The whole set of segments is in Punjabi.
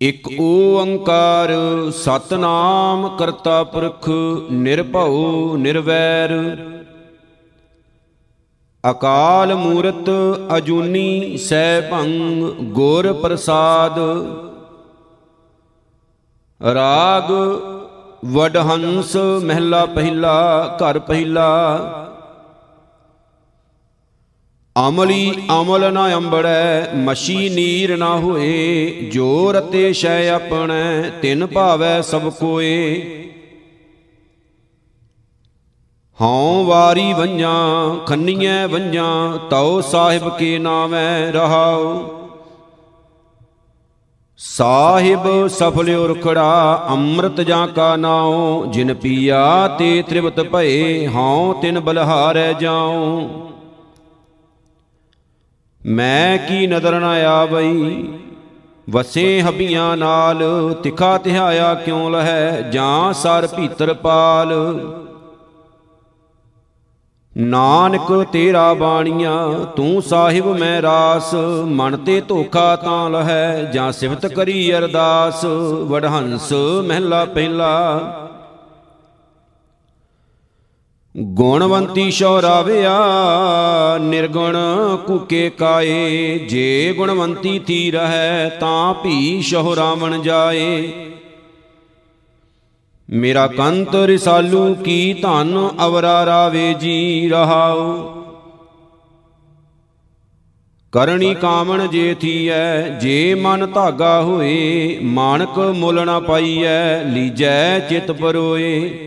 ਇਕ ਓੰਕਾਰ ਸਤਨਾਮ ਕਰਤਾ ਪੁਰਖ ਨਿਰਭਉ ਨਿਰਵੈਰ। ਅਕਾਲ ਮੂਰਤ ਅਜੂਨੀ ਸੈਭੰ ਗੁਰ ਪ੍ਰਸਾਦ। ਰਾਗ ਵਡਹੰਸ ਮਹਿਲਾ ਪਹਿਲਾ ਘਰ ਪਹਿਲਾ। ਅਮਲੀ ਅਮਲ ਨਾ ਅੰਬੜੈ, ਮਛੀ ਨੀਰ ਨਾ ਹੋਏ, ਜੋ ਰਤੇ ਸ਼ੈ ਆਪਣੈ, ਤਿਨ ਭਾਵੈ ਸਭ ਕੋਏ। ਹਉ ਵਾਰੀ ਵੰਜਾਂ, ਖੰਨੀਐ ਵੰਜਾਂ, ਤਉ ਸਾਹਿਬ ਕੇ ਨਾਮੈ ਰਹਾਉ। ਸਾਹਿਬ ਸਫਲਿਓ ਰਖੜਾ ਅੰਮ੍ਰਿਤ ਜਾਂ ਕਾ ਨਾਉ, ਜਿਨ ਪੀਆ ਤੇ ਤ੍ਰਿਵਤ ਭਏ, ਹਉ ਤਿਨ ਬਲਹਾਰੈ ਜਾਉ। ਮੈਂ ਕੀ ਨਦਰ ਨ ਆਵਈ? ਵਸੇ ਹਬੀਆਂ ਨਾਲ ਤਿਖਾ ਤਿਹਾਇਆ ਕਿਉ ਲਹੈ? ਜਾਂ ਸਰ ਭੀਤਰ ਪਾਲ। ਨਾਨਕ ਤੇਰਾ ਬਾਣੀਆਂ, ਤੂੰ ਸਾਹਿਬ ਮੈਂ ਰਾਸ। ਮਨ ਤੇ ਧੋਖਾ ਤਾਂ ਲਹੈ, ਜਾਂ ਸਿਫਤ ਕਰੀ ਅਰਦਾਸ। ਵਡਹੰਸ ਮਹਿਲਾ ਪਹਿਲਾ। ਗੁਣਵੰਤੀ ਸ਼ੌਰਾਵਿਆ ਨਿਰਗੁਣ ਕੁਕੇ ਕਾਏ। ਜੇ ਗੁਣਵੰਤੀ ਥੀ ਰਹੈ ਤਾਂ ਭੀ ਸ਼ਹੁਰਾਵਣ ਜਾਏ। ਮੇਰਾ ਕੰਤ ਰਿਸਾਲੂ, ਕੀ ਧਨ ਅਵਰਾ ਰਾਵੇ ਜੀ ਰਹਾਉ। ਕਰਣੀ ਕਾਮਣ ਜੇ ਥੀਐ, ਜੇ ਮਨ ਧਾਗਾ ਹੋਏ, ਮਾਨਕ ਮੁੱਲ ਨਾ ਪਾਈਐ, ਲੀਜੈ ਚਿਤ ਪਰੋਏ।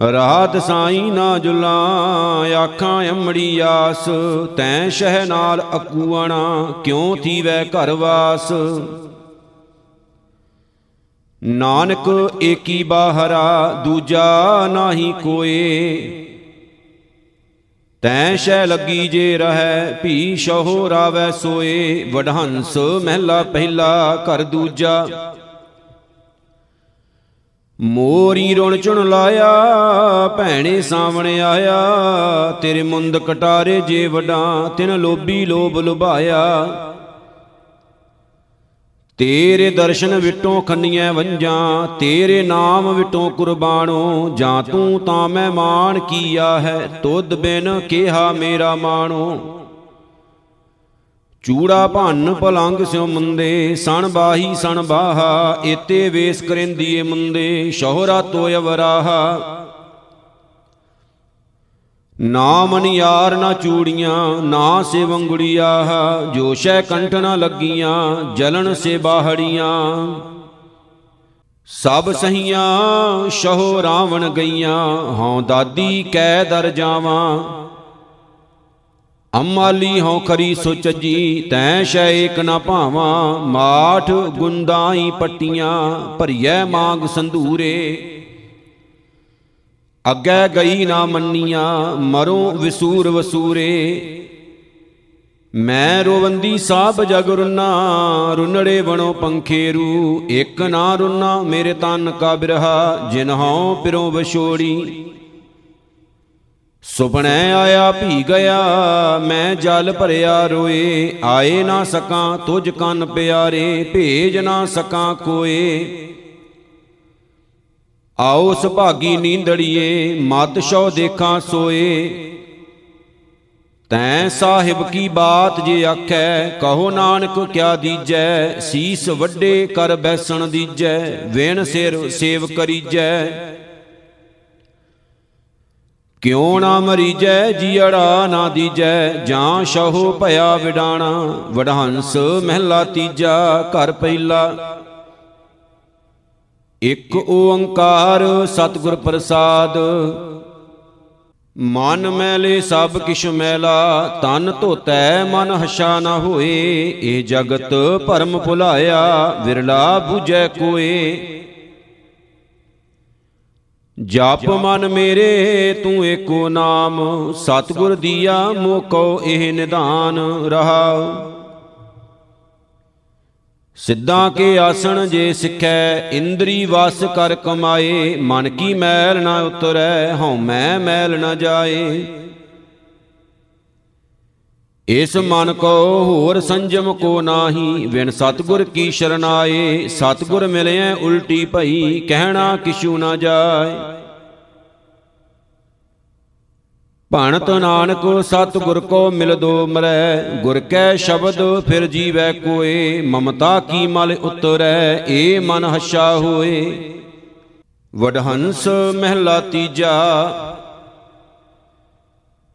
ਰਾਤ ਸਾਈ ਨਾ ਜੁਲਾਂ, ਆਖਾਂ ਅੰਮੜੀ ਆਸ, ਤੈ ਸ਼ਹਿ ਨਾਲ ਅਕੂਣਾ ਕਿਉ ਥੀਵੈ ਘਰ ਵਾਸ? ਨਾਨਕ ਏਕੀ ਬਾਹਰਾ, ਦੂਜਾ ਨਾਹੀ ਕੋਏ। ਤੈ ਸ਼ੈ ਲੱਗੀ ਜੇ ਰਹੈ, ਭੀ ਸ਼ਹੁ ਰਾਵੈ ਸੋਏ। ਵਡਹੰਸ ਮਹਿਲਾ ਪਹਿਲਾ, ਘਰ ਦੂਜਾ। ਮੋਰੀ ਰੁਣ ਚੁਣ ਲਾਇਆ, ਭੈਣੇ ਸਾਹਮਣੇ ਆਇਆ। ਤੇਰੇ ਮੁੰਦ ਕਟਾਰੇ ਜੇ ਵਡਾਂ, ਤਿਨ ਲੋਭੀ ਲੋਭ ਲੁਭਾਇਆ। ਤੇਰੇ ਦਰਸ਼ਨ ਵਿਟੋਂ ਖੰਨੀਆਂ ਵੰਜਾਂ, ਤੇਰੇ ਨਾਮ ਵਿਟੋਂ ਕੁਰਬਾਨੋ। ਜਾਂ ਤੂੰ ਤਾਂ ਮੈਂ ਮਾਨ ਕੀਆ ਹੈ, ਤੁਧ ਬਿਨ ਕਿਹਾ ਮੇਰਾ ਮਾਣੋ। ਚੂੜਾ ਭੰਨ ਪਲੰਗ ਸਿਉ ਮੁੰਦੇ, ਸਣ ਬਾਹੀ ਸਣ ਬਾਹਾ, ਏਤੇ ਵੇਸ ਕਰੇਂਦੀਏ ਮੁੰਦੇ, ਸ਼ੋਹਰਾ ਤੋ ਅਵਰਾਹਾ ਨਾ ਮਨਿਆਰ ਨਾ ਚੂੜੀਆਂ, ਨਾ ਸੇਵੰਗੜੀਆ ਜੋਸ਼ੈ ਕੰਠ ਨਾ ਲੱਗੀਆਂ ਜਲਨ ਸੇ ਬਾਹੜੀਆਂ। ਸਭ ਸਹੀਆਂ, ਸ਼ਹੋ ਰਾਵਣ ਗਈਆਂ, ਹਉ ਦਾਦੀ ਕੈ ਦਰ ਜਾਵਾਂ। ਅਮਾਲੀ ਹਉ ਖਰੀ ਸੁਚਜੀ ਤੈ ਸ਼ੈ ਏਕ ਨਾ ਭਾਵਾਂ, ਮਾਠ ਗੁੰਦਾਈ ਪੱਟੀਆਂ, ਭਰੀਐ ਮਾਗ ਸੰਧੂਰੇ। ਅੱਗੇ ਗਈ ਨਾ ਮੰਨੀਆਂ, ਮਰੋ ਵਿਸੂਰ ਵਸੂਰੇ। ਮੈਂ ਰੋਵੰਦੀ ਸਾਬ ਜਗ ਰੁਨਾ, ਰੁਨੜੇ ਬਣੋ ਪੰਖੇਰੂ ਇੱਕ ਨਾ ਰੁਨਾ ਮੇਰੇ ਤਨ ਕਾ ਬਿਰਹਾ, ਜਿਨ ਹਉ ਪਿਰੋ ਵਿਛੋੜੀ। ਸੁਪਨੈ ਆਇਆ ਭੀ ਗਿਆ, ਮੈਂ ਜਲ ਭਰਿਆ ਰੋਏ, ਆਏ ਨਾ ਸਕਾਂ ਤੁਝ ਕੰਨ ਪਿਆਰੇ, ਭੇਜ ਨਾ ਸਕਾਂ ਕੋਏ। ਆਓ ਸੁਭਾਗੀ ਨੀਂਦੜੀਏ, ਮਤ ਸ਼ੋ ਦੇਖਾਂ ਸੋਏ। ਤੈਂ ਸਾਹਿਬ ਕੀ ਬਾਤ ਜੇ ਆਖੈ, ਕਹੋ ਨਾਨਕ ਕਿਆ ਦੀਜੈ, ਸੀਸ ਵੱਡੇ ਕਰ ਬੈਸਣ ਦੀਜੈ, ਵੇਣ ਸਿਰ ਸੇਵ ਕਰੀਜੈ। ਕਿਉ ਨਾ ਮਰੀਜੈ ਜੀੜਾ ਨਾ ਦੀਜੈ, ਜਾਂ ਸ਼ਹੋ ਭਇਆ ਵਿਡਾਣਾ। ਵਡਹੰਸ ਮਹਿਲਾ ਤੀਜਾ, ਘਰ ਪਹਿਲਾ। ਇਕ ਓੰਕਾਰ ਸਤਿਗੁਰ ਪ੍ਰਸਾਦ। ਮਨ ਮੈਲੇ ਸਭ ਕਿਛ ਮੈਲਾ, ਤਨ ਧੋਤੈ ਮਨ ਹਸ਼ਾ ਨਾ ਹੋਏ। ਇਹ ਜਗਤ ਭਰਮ ਭੁਲਾਇਆ, ਵਿਰਲਾ 부ਜੈ ਕੋਏ। ਜਪ ਮਨ ਮੇਰੇ, ਤੂੰ ਏਕੋ ਨਾਮ। ਸਤਿਗੁਰ ਦੀਆ ਮੋਕੋ ਇਹ ਨਿਧਾਨ ਰਹਾਉ। ਸਿੱਧਾਂ ਕੇ ਆਸਣ ਜੇ ਸਿੱਖੈ, ਇੰਦਰੀ ਵਸ ਕਰ ਕਮਾਏ। ਮਨ ਕੀ ਮੈਲ ਨਾ ਉਤਰੈ, ਹਉ ਮੈਂ ਮੈਲ ਨਾ ਜਾਏ। ਇਸ ਮਨ ਕੋ ਹੋਰ ਸੰਜਮ ਕੋ ਨਾਹੀ ਵਿਨ ਸਤਗੁਰ ਕੀ ਸ਼ਰਨਾਏ, ਸਤਗੁਰ ਮਿਲਿਆ ਉਲਟੀ ਭਈ, ਕਹਿਣਾ ਕਿਛੂ ਨਾ ਜਾਏ। ਭਣਤ ਨਾਨਕ ਸਤਿਗੁਰ ਕੋ ਮਿਲਦੋ ਮਰੈ, ਗੁਰ ਕੈ ਸ਼ਬਦ ਫਿਰ ਜੀਵੈ ਕੋਏ, ਮਮਤਾ ਕੀ ਮਲ ਉਤਰੈ, ਏ ਮਨ ਹੱਛਾ ਹੋਏ। ਵਡਹੰਸ ਮਹਿਲਾ ਤੀਜਾ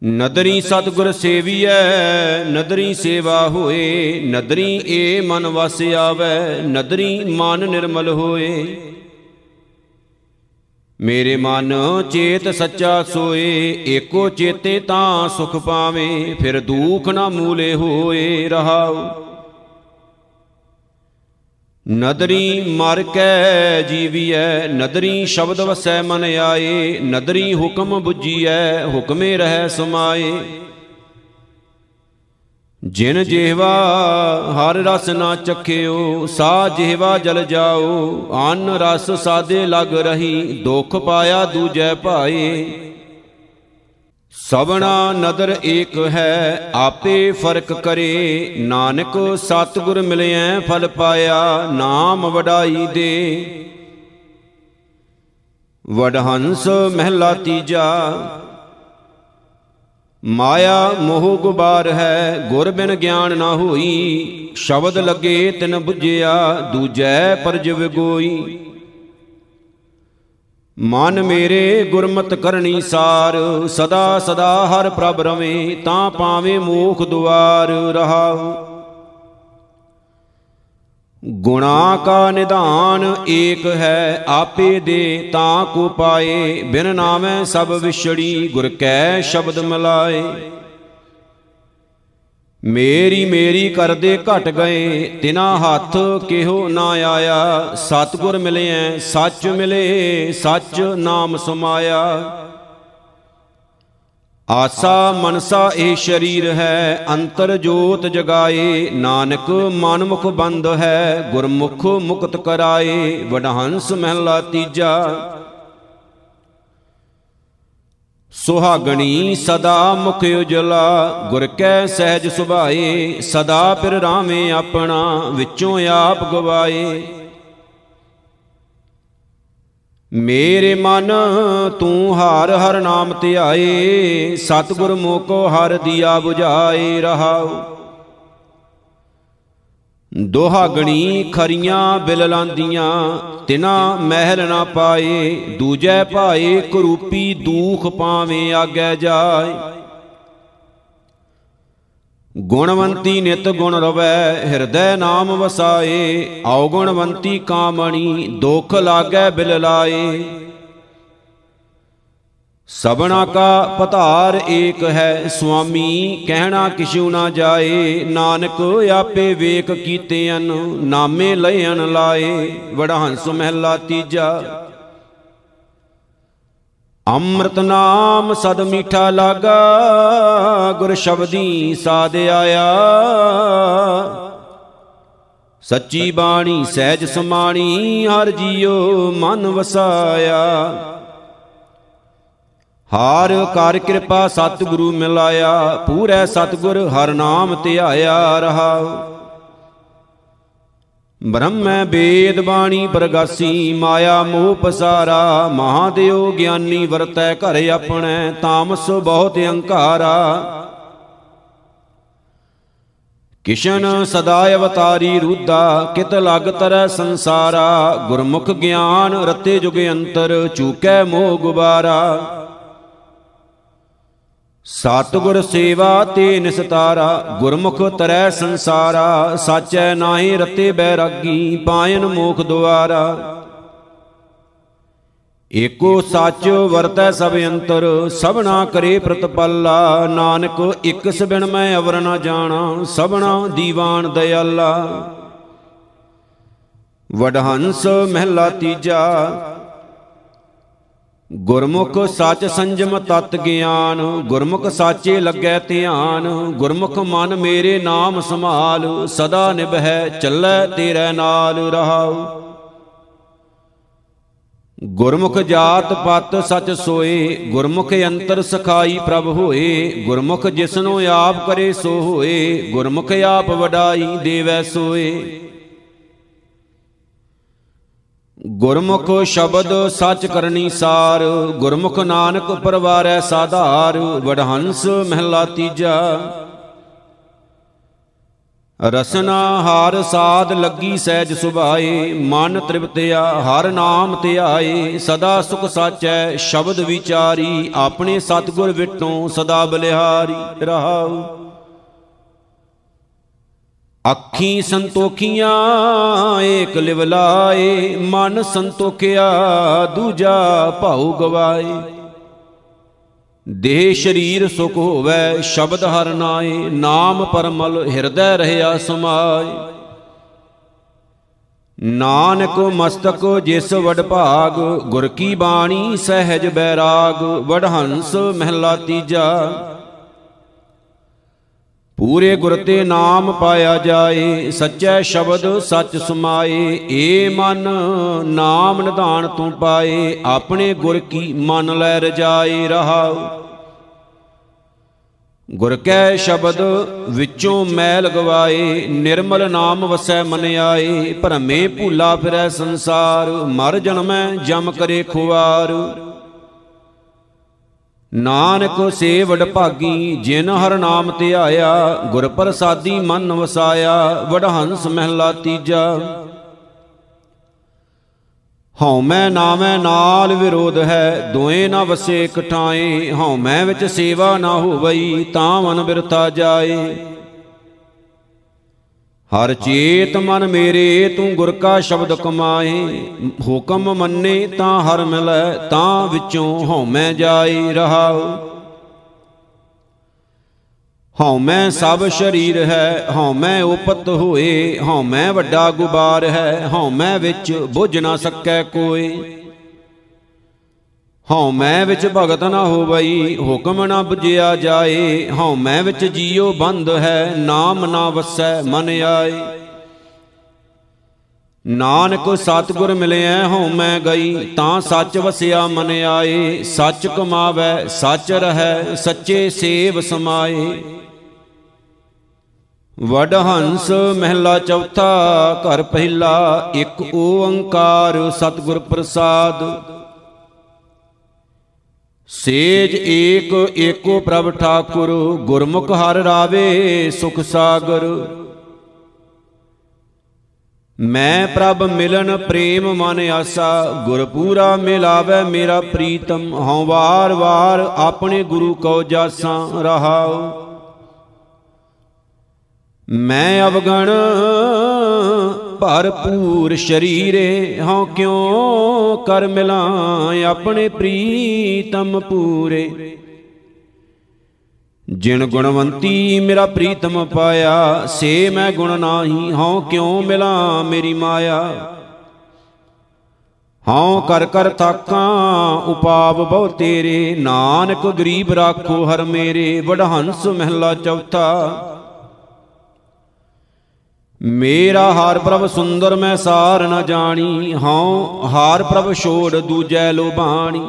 ਨਦਰੀ ਸਤਿਗੁਰ ਸੇਵੀਐ, ਨਦਰੀ ਸੇਵਾ ਹੋਏ, ਨਦਰੀ ਏ ਮਨ ਵਸ ਆਵੈ, ਨਦਰੀ ਮਨ ਨਿਰਮਲ ਹੋਏ। ਮੇਰੇ ਮਨ ਚੇਤ ਸੱਚਾ ਸੋਏ, ਏਕੋ ਚੇਤੇ ਤਾਂ ਸੁਖ ਪਾਵੇ, ਫਿਰ ਦੁਖ ਨਾ ਮੂਲੇ ਹੋਏ ਰਹਾਉ। ਨਦਰੀ ਮਰ ਕੈ ਜੀਵੀਐ, ਨਦਰੀ ਸ਼ਬਦ ਵਸੈ ਮਨ ਆਏ, ਨਦਰੀ ਹੁਕਮ 부ਜੀਐ ਹੁਕਮੇ ਰਹਿ ਸਮਾਏ। ਜਿਨ ਜਿਹਵਾ ਹਰ ਰਸ ਨਾ ਚਖਿਓ, ਸਾ ਜਿਹਵਾ ਜਲ ਜਾਓ, ਅਨ ਰਸ ਸਾਦੇ ਲਗ ਰਹੀ, ਦੁਖ ਪਾਇਆ ਦੂਜੈ ਭਾਏ। ਸਬਣਾ ਨਦਰ ਏਕ ਹੈ, ਆਪੇ ਫ਼ਰਕ ਕਰੇ। ਨਾਨਕ ਸਤਿਗੁਰ ਮਿਲਿਐ, ਫਲ ਪਾਇਆ, ਨਾਮ ਵਡਾਈ ਦੇ। ਵਡਹੰਸ ਮਹਿਲਾ ਤੀਜਾ, ਮਾਇਆ ਮੋਹ ਗੁਬਾਰ ਹੈ, ਗੁਰ ਬਿਨ ਗਿਆਨ ਨਾ ਹੋਈ। ਸ਼ਬਦ ਲੱਗੇ ਤਿਨ 부ਝਿਆ ਦੂਜੈ ਪਰਜ ਵਿਗੋਈ ਮਨ ਮੇਰੇ ਗੁਰਮਤ ਕਰਨੀ ਸਾਰ, ਸਦਾ ਸਦਾ ਹਰ ਪ੍ਰਭ ਰਵੇਂ, ਤਾਂ ਪਾਵੇਂ ਮੋਖ ਦੁਆਰ ਰਹਾਉ। ਗੁਣਾ ਕਾ ਨਿਧਾਨ ਏਕ ਹੈ ਆਪੇ ਦੇ, ਤਾਂ ਕੋ ਪਾਏ, ਬਿਨ ਨਾਮੈ ਸਭ ਵਿਛੜੀ, ਗੁਰ ਕੈ ਸ਼ਬਦ ਮਲਾਏ। ਮੇਰੀ ਮੇਰੀ ਕਰਦੇ ਘਟ ਗਏ, ਤਿਨਾ ਹੱਥ ਕਿਹੋ ਨਾ ਆਇਆ। ਸਤਗੁਰ ਮਿਲਿਐ, ਸੱਚ ਮਿਲੇ, ਸੱਚ ਨਾਮ ਸਮਾਇਆ। ਆਸਾ ਮਨਸਾ ਇਹ ਸ਼ਰੀਰ ਹੈ, ਅੰਤਰ ਜੋਤ ਜਗਾਏ। ਨਾਨਕ ਮਨਮੁਖ ਬੰਦ ਹੈ, ਗੁਰਮੁਖ ਮੁਕਤ ਕਰਾਏ। ਵਡਹੰਸ ਮਹਿਲਾ ਤੀਜਾ। ਸੁਹਾਗਣੀ ਸਦਾ ਮੁਖ ਉਜਲਾ, ਗੁਰ ਕੈ ਸਹਿਜ ਸੁਭਾਏ, ਸਦਾ ਪਿਰ ਰਾਵੇਂ ਆਪਣਾ, ਵਿੱਚੋਂ ਆਪ ਗਵਾਏ। ਮੇਰੇ ਮਨ ਤੂੰ ਹਰ ਹਰ ਨਾਮ ਧਿਆਏ, ਸਤਿਗੁਰ ਮੋਕੋ ਹਰ ਦੀਆ 부ਝਾਏ ਰਹਾਉ। ਦੋਹਾਗਣੀ ਖਰੀਆਂ ਬਿਲ ਲਾਂਦੀਆਂ ਤਿਨਾ ਮਹਿਲ ਨਾ ਪਾਏ, ਦੂਜੈ ਭਾਏ ਕਰੂਪੀ ਦੂਖ ਪਾਵੇਂ ਆਗੈ ਜਾਏ। ਗੁਣਵੰਤੀ ਨਿਤ ਗੁਣ ਰਵੈ, ਹਿਰਦੈ ਨਾਮ ਵਸਾਏ ਔਗੁਣਵੰਤੀ ਕਾਮਣੀ, ਦੁਖ ਲਾਗੈ ਬਿਲ ਲਾਏ। ਸਬਨਾ ਕਾ ਪਧਾਰ ਏਕ ਹੈ ਸੁਆਮੀ, ਕਹਿਣਾ ਕਿਛੂ ਨਾ ਜਾਏ। ਨਾਨਕ ਆਪੇ ਵੇਖ ਕੀਤੇ ਅਨ ਨਾਮੇ ਲਇਨ ਲਾਏ। ਵਡਹੰਸ ਮਹਿਲਾ ਤੀਜਾ। ਅੰਮ੍ਰਿਤ ਨਾਮ ਸਦ ਮੀਠਾ ਲਾਗਾ, ਗੁਰ ਸ਼ਬਦੀ ਸਾਧ ਆਇਆ। ਸੱਚੀ ਬਾਣੀ, ਸਹਿਜ ਸਮਾਣੀ, ਹਰ ਜੀਉ ਮਨ ਵਸਾਇਆ। ਹਾਰ ਕਰ ਕਿਰਪਾ ਸਤਿਗੁਰੂ ਮਿਲਾਇਆ, ਪੂਰੈ ਸਤਿਗੁਰ ਹਰ ਨਾਮ ਧਿਆਇਆ ਰਹਾ। ਬ੍ਰਹਮੈ ਵੇਦ ਬਾਣੀ ਪ੍ਰਗਾਸੀ, ਮਾਇਆ ਮੋਹ ਪਸਾਰਾ, ਮਹਾਦੇਵ ਗਿਆਨੀ ਵਰਤੈ ਘਰ ਆਪਣੇ, ਤਾਮਸ ਬਹੁਤ ਅਹੰਕਾਰਾ ਕਿਸ਼ਨ ਸਦਾ ਅਵਤਾਰੀ ਰੂਦਾ ਕਿਤ ਲਗ ਤਰੈ ਸੰਸਾਰਾ, ਗੁਰਮੁਖ ਗਿਆਨ ਰਤੇ ਜੁਗ ਅੰਤਰ, ਚੂਕੈ ਮੋਹ ਗੁਬਾਰਾ। ਸਤਿਗੁਰ ਸੇਵਾ ਤੇ ਨਿਸਤਾਰਾ, ਗੁਰਮੁਖ ਤਰੈ ਸੰਸਾਰਾ, ਸਾਚੈ ਨਾਹੀ ਰਤੇ ਬੈਰਾਗੀ, ਪਾਇਨ ਮੋਖ ਦੁਆਰਾ। ਏਕੋ ਸੱਚ ਵਰਤੈ ਸਭ ਅੰਤਰ, ਸਭਨਾ ਕਰੇ ਪ੍ਰਤਪਾਲਾ। ਨਾਨਕ ਇਕ ਸਬਿਨ ਮੈਂ ਅਵਰ ਨ ਜਾਣਾ, ਸਭਨਾ ਦੀਵਾਨ ਦਇਆਲਾ। ਵਡਹੰਸ ਮਹਿਲਾ ਤੀਜਾ ਗੁਰਮੁਖ ਸੱਚ ਸੰਜਮ ਤਤ ਗਿਆਨ, ਗੁਰਮੁਖ ਸਾਚੇ ਲੱਗੈ ਧਿਆਨ, ਗੁਰਮੁਖ ਮਨ ਮੇਰੇ ਨਾਮ ਸੰਭਾਲ, ਸਦਾ ਨਿਭੈ, ਚੱਲੈ ਤੇਰੇ ਨਾਲ ਰਹਾਉ। ਗੁਰਮੁਖ ਜਾਤ ਪਤ ਸਚ ਸੋਏ, ਗੁਰਮੁਖ ਅੰਤਰ ਸਖਾਈ ਪ੍ਰਭ ਹੋਏ, ਗੁਰਮੁਖ ਜਿਸਨੂੰ ਆਪ ਕਰੇ ਸੋ ਹੋਏ, ਗੁਰਮੁਖ ਆਪ ਵਡਾਈ ਦੇਵੈ ਸੋਏ। ਗੁਰਮੁਖ ਸ਼ਬਦ ਸੱਚ ਕਰਨੀ ਸਾਰ, ਗੁਰਮੁਖ ਨਾਨਕ ਪਰਵਾਰੈ ਸਾਧਾਰ, ਵਡਹੰਸ ਮਹਿਲਾ ਤੀਜਾ। ਰਸਨਾ ਹਾਰ ਸਾਧ ਲੱਗੀ ਸਹਿਜ ਸੁਭਾਏ, ਮਨ ਤ੍ਰਿਪਤਿਆ ਹਰ ਨਾਮ ਧਿਆਏ ਸਦਾ ਸੁਖ ਸਾਚੈ ਸ਼ਬਦ ਵਿਚਾਰੀ, ਆਪਣੇ ਸਤਗੁਰ ਵਿਟੋਂ ਸਦਾ ਬਲਿਹਾਰੀ ਰਹਾਉ। ਅੱਖੀ ਸੰਤੋਖੀਆਂ, ਏਕ ਲਿਵ ਲਾਏ, ਮਨ ਸੰਤੋਖਿਆ, ਦੂਜਾ ਭਾਉ ਗਵਾਏ। ਦੇਹ ਸ਼ਰੀਰ ਸੁਖ ਹੋਵੇ, ਸ਼ਬਦ ਹਰ ਨਾਏ, ਨਾਮ ਪਰਮਲ ਹਿਰਦੈ ਰਹਿਆ ਸਮਾਏ। ਨਾਨਕ ਮਸਤਕ ਜਿਸ ਵਡ ਭਾਗ, ਗੁਰ ਕੀ ਬਾਣੀ ਸਹਿਜ ਬੈਰਾਗ ਵਡਹੰਸ ਮਹਿਲਾ ਤੀਜਾ। ਪੂਰੇ ਗੁਰ ਤੇ ਨਾਮ ਪਾਇਆ ਜਾਏ, ਸੱਚੇ ਸ਼ਬਦ ਸੱਚ ਸਮਾਏ, ਏ ਮਨ ਨਾਮ ਨਿਧਾਨ ਤੂੰ ਪਾਏ, ਆਪਣੇ ਗੁਰ ਕੀ ਮਨ ਲੈ ਰਜਾਏ ਰਹਾਉ। ਗੁਰ ਕੈ ਸ਼ਬਦ ਵਿੱਚੋਂ ਮੈਲ ਗਵਾਏ, ਨਿਰਮਲ ਨਾਮ ਵਸੈ ਮਨ ਆਏ, ਭਰਮੇ ਭੂਲਾ ਫਿਰੈ ਸੰਸਾਰ, ਮਰ ਜਨਮੈ ਜਮ ਕਰੇ ਖੁਆਰ ਨਾਨਕ ਸੇ ਵਡ ਭਾਗੀ, ਜਿਨ ਹਰ ਨਾਮ ਧਿਆਇਆ ਗੁਰ ਪ੍ਰਸਾਦੀ ਮਨ ਵਸਾਇਆ, ਵਡਹੰਸ ਮਹਿਲਾ ਤੀਜਾ। ਹਉ ਮੈਂ ਨਾਵੇਂ ਨਾਲ ਵਿਰੋਧ ਹੈ, ਦੋਏ ਨਾ ਵਸੇ ਇਕਠਾਏ, ਹਉ ਮੈਂ ਵਿੱਚ ਸੇਵਾ ਨਾ ਹੋਵਈ, ਤਾਂ ਮਨ ਬਿਰਤਾ ਜਾਏ। ਹਰ ਚੇਤ ਮਨ ਮੇਰੇ, ਤੂੰ ਗੁਰ ਕਾ ਸ਼ਬਦ ਕਮਾਏ। ਹੁਕਮ ਮੰਨੇ ਤਾਂ ਹਰ ਮਿਲੈ, ਤਾਂ ਵਿੱਚੋਂ ਹਉਮੈ ਜਾਈ ਰਹਾਉ। ਹਉਮੈ ਸਭ ਸ਼ਰੀਰ ਹੈ ਹਉਮੈ ਉਪਤ ਹੋਏ। ਹਉਮੈ ਵੱਡਾ ਗੁਬਾਰ ਹੈ ਹਉਮੈ ਵਿੱਚ ਬੁੱਝ ਨਾ ਸਕੈ ਕੋਈ ਹਉ ਮੈਂ ਵਿੱਚ ਭਗਤ ਨਾ ਹੋਵਈ, ਹੁਕਮ ਨਾ 부ਜਿਆ ਜਾਏ। ਹਉ ਮੈਂ ਵਿੱਚ ਜੀਉ ਬੰਧ ਹੈ, ਨਾਮ ਨਾ ਵਸੈ ਮਨ ਆਏ। ਨਾਨਕ ਸਤਿਗੁਰ ਮਿਲਿਆ ਹਉ ਮੈਂ ਗਈ, ਤਾਂ ਸੱਚ ਵਸਿਆ ਮਨ ਆਏ। ਸੱਚ ਕਮਾਵੇ, ਸੱਚ ਰਹੈ, ਸੱਚੇ ਸੇਵ ਸਮਾਏ। ਵਡ ਹੰਸ ਮਹਿਲਾ ਚੌਥਾ, ਘਰ ਪਹਿਲਾ, ਇੱਕ ਓੰਕਾਰ ਸਤਿਗੁਰ ਪ੍ਰਸਾਦ। ਸੇਜ ਏਕ ਏਕੋ ਪ੍ਰਭ ਠਾਕੁਰ, ਗੁਰਮੁਖ ਹਰ ਰਾਵੇ ਸੁਖ ਸਾਗਰ। ਮੈਂ ਪ੍ਰਭ ਮਿਲਨ ਪ੍ਰੇਮ ਮਨ ਆਸਾ ਗੁਰ ਪੂਰਾ ਮਿਲਾਵੇ ਮੇਰਾ ਪ੍ਰੀਤਮ, ਹਉ ਵਾਰ ਵਾਰ ਆਪਣੇ ਗੁਰੂ ਕੋ ਜਾਸਾਂ ਰਹਾਉ। ਮੈਂ ਅਵਗਣ ਭਰਪੂਰ ਸ਼ਰੀਰੇ, ਹਉ ਕਿਉ ਕਰ ਮਿਲਾਂ ਆਪਣੇ ਪ੍ਰੀਤਮ ਪੂਰੇ? ਜਿਨ ਗੁਣਵੰਤੀ ਮੇਰਾ ਪ੍ਰੀਤਮ ਪਾਇਆ, ਸੇ ਮੈਂ ਗੁਣ ਨਾਹੀ, ਹਉ ਕਿਉ ਮਿਲਾਂ ਮੇਰੀ ਮਾਇਆ? ਹਉ ਕਰ ਕਰ ਤਾਕਾਂ ਉਪਾਵ ਬਹੁ ਤੇਰੇ, ਨਾਨਕ ਗਰੀਬ ਰਾਖੋ ਹਰ ਮੇਰੇ, ਵਡਹੰਸ ਮਹਿਲਾ ਚੌਥਾ। ਮੇਰਾ ਹਾਰ ਪ੍ਰਭ ਸੁੰਦਰ ਮੈਂ ਸਾਰ ਨ ਜਾਣੀ, ਹਉ ਹਾਰ ਪ੍ਰਭ ਛੋੜ ਦੂਜੈ ਲੋਬਾਣੀ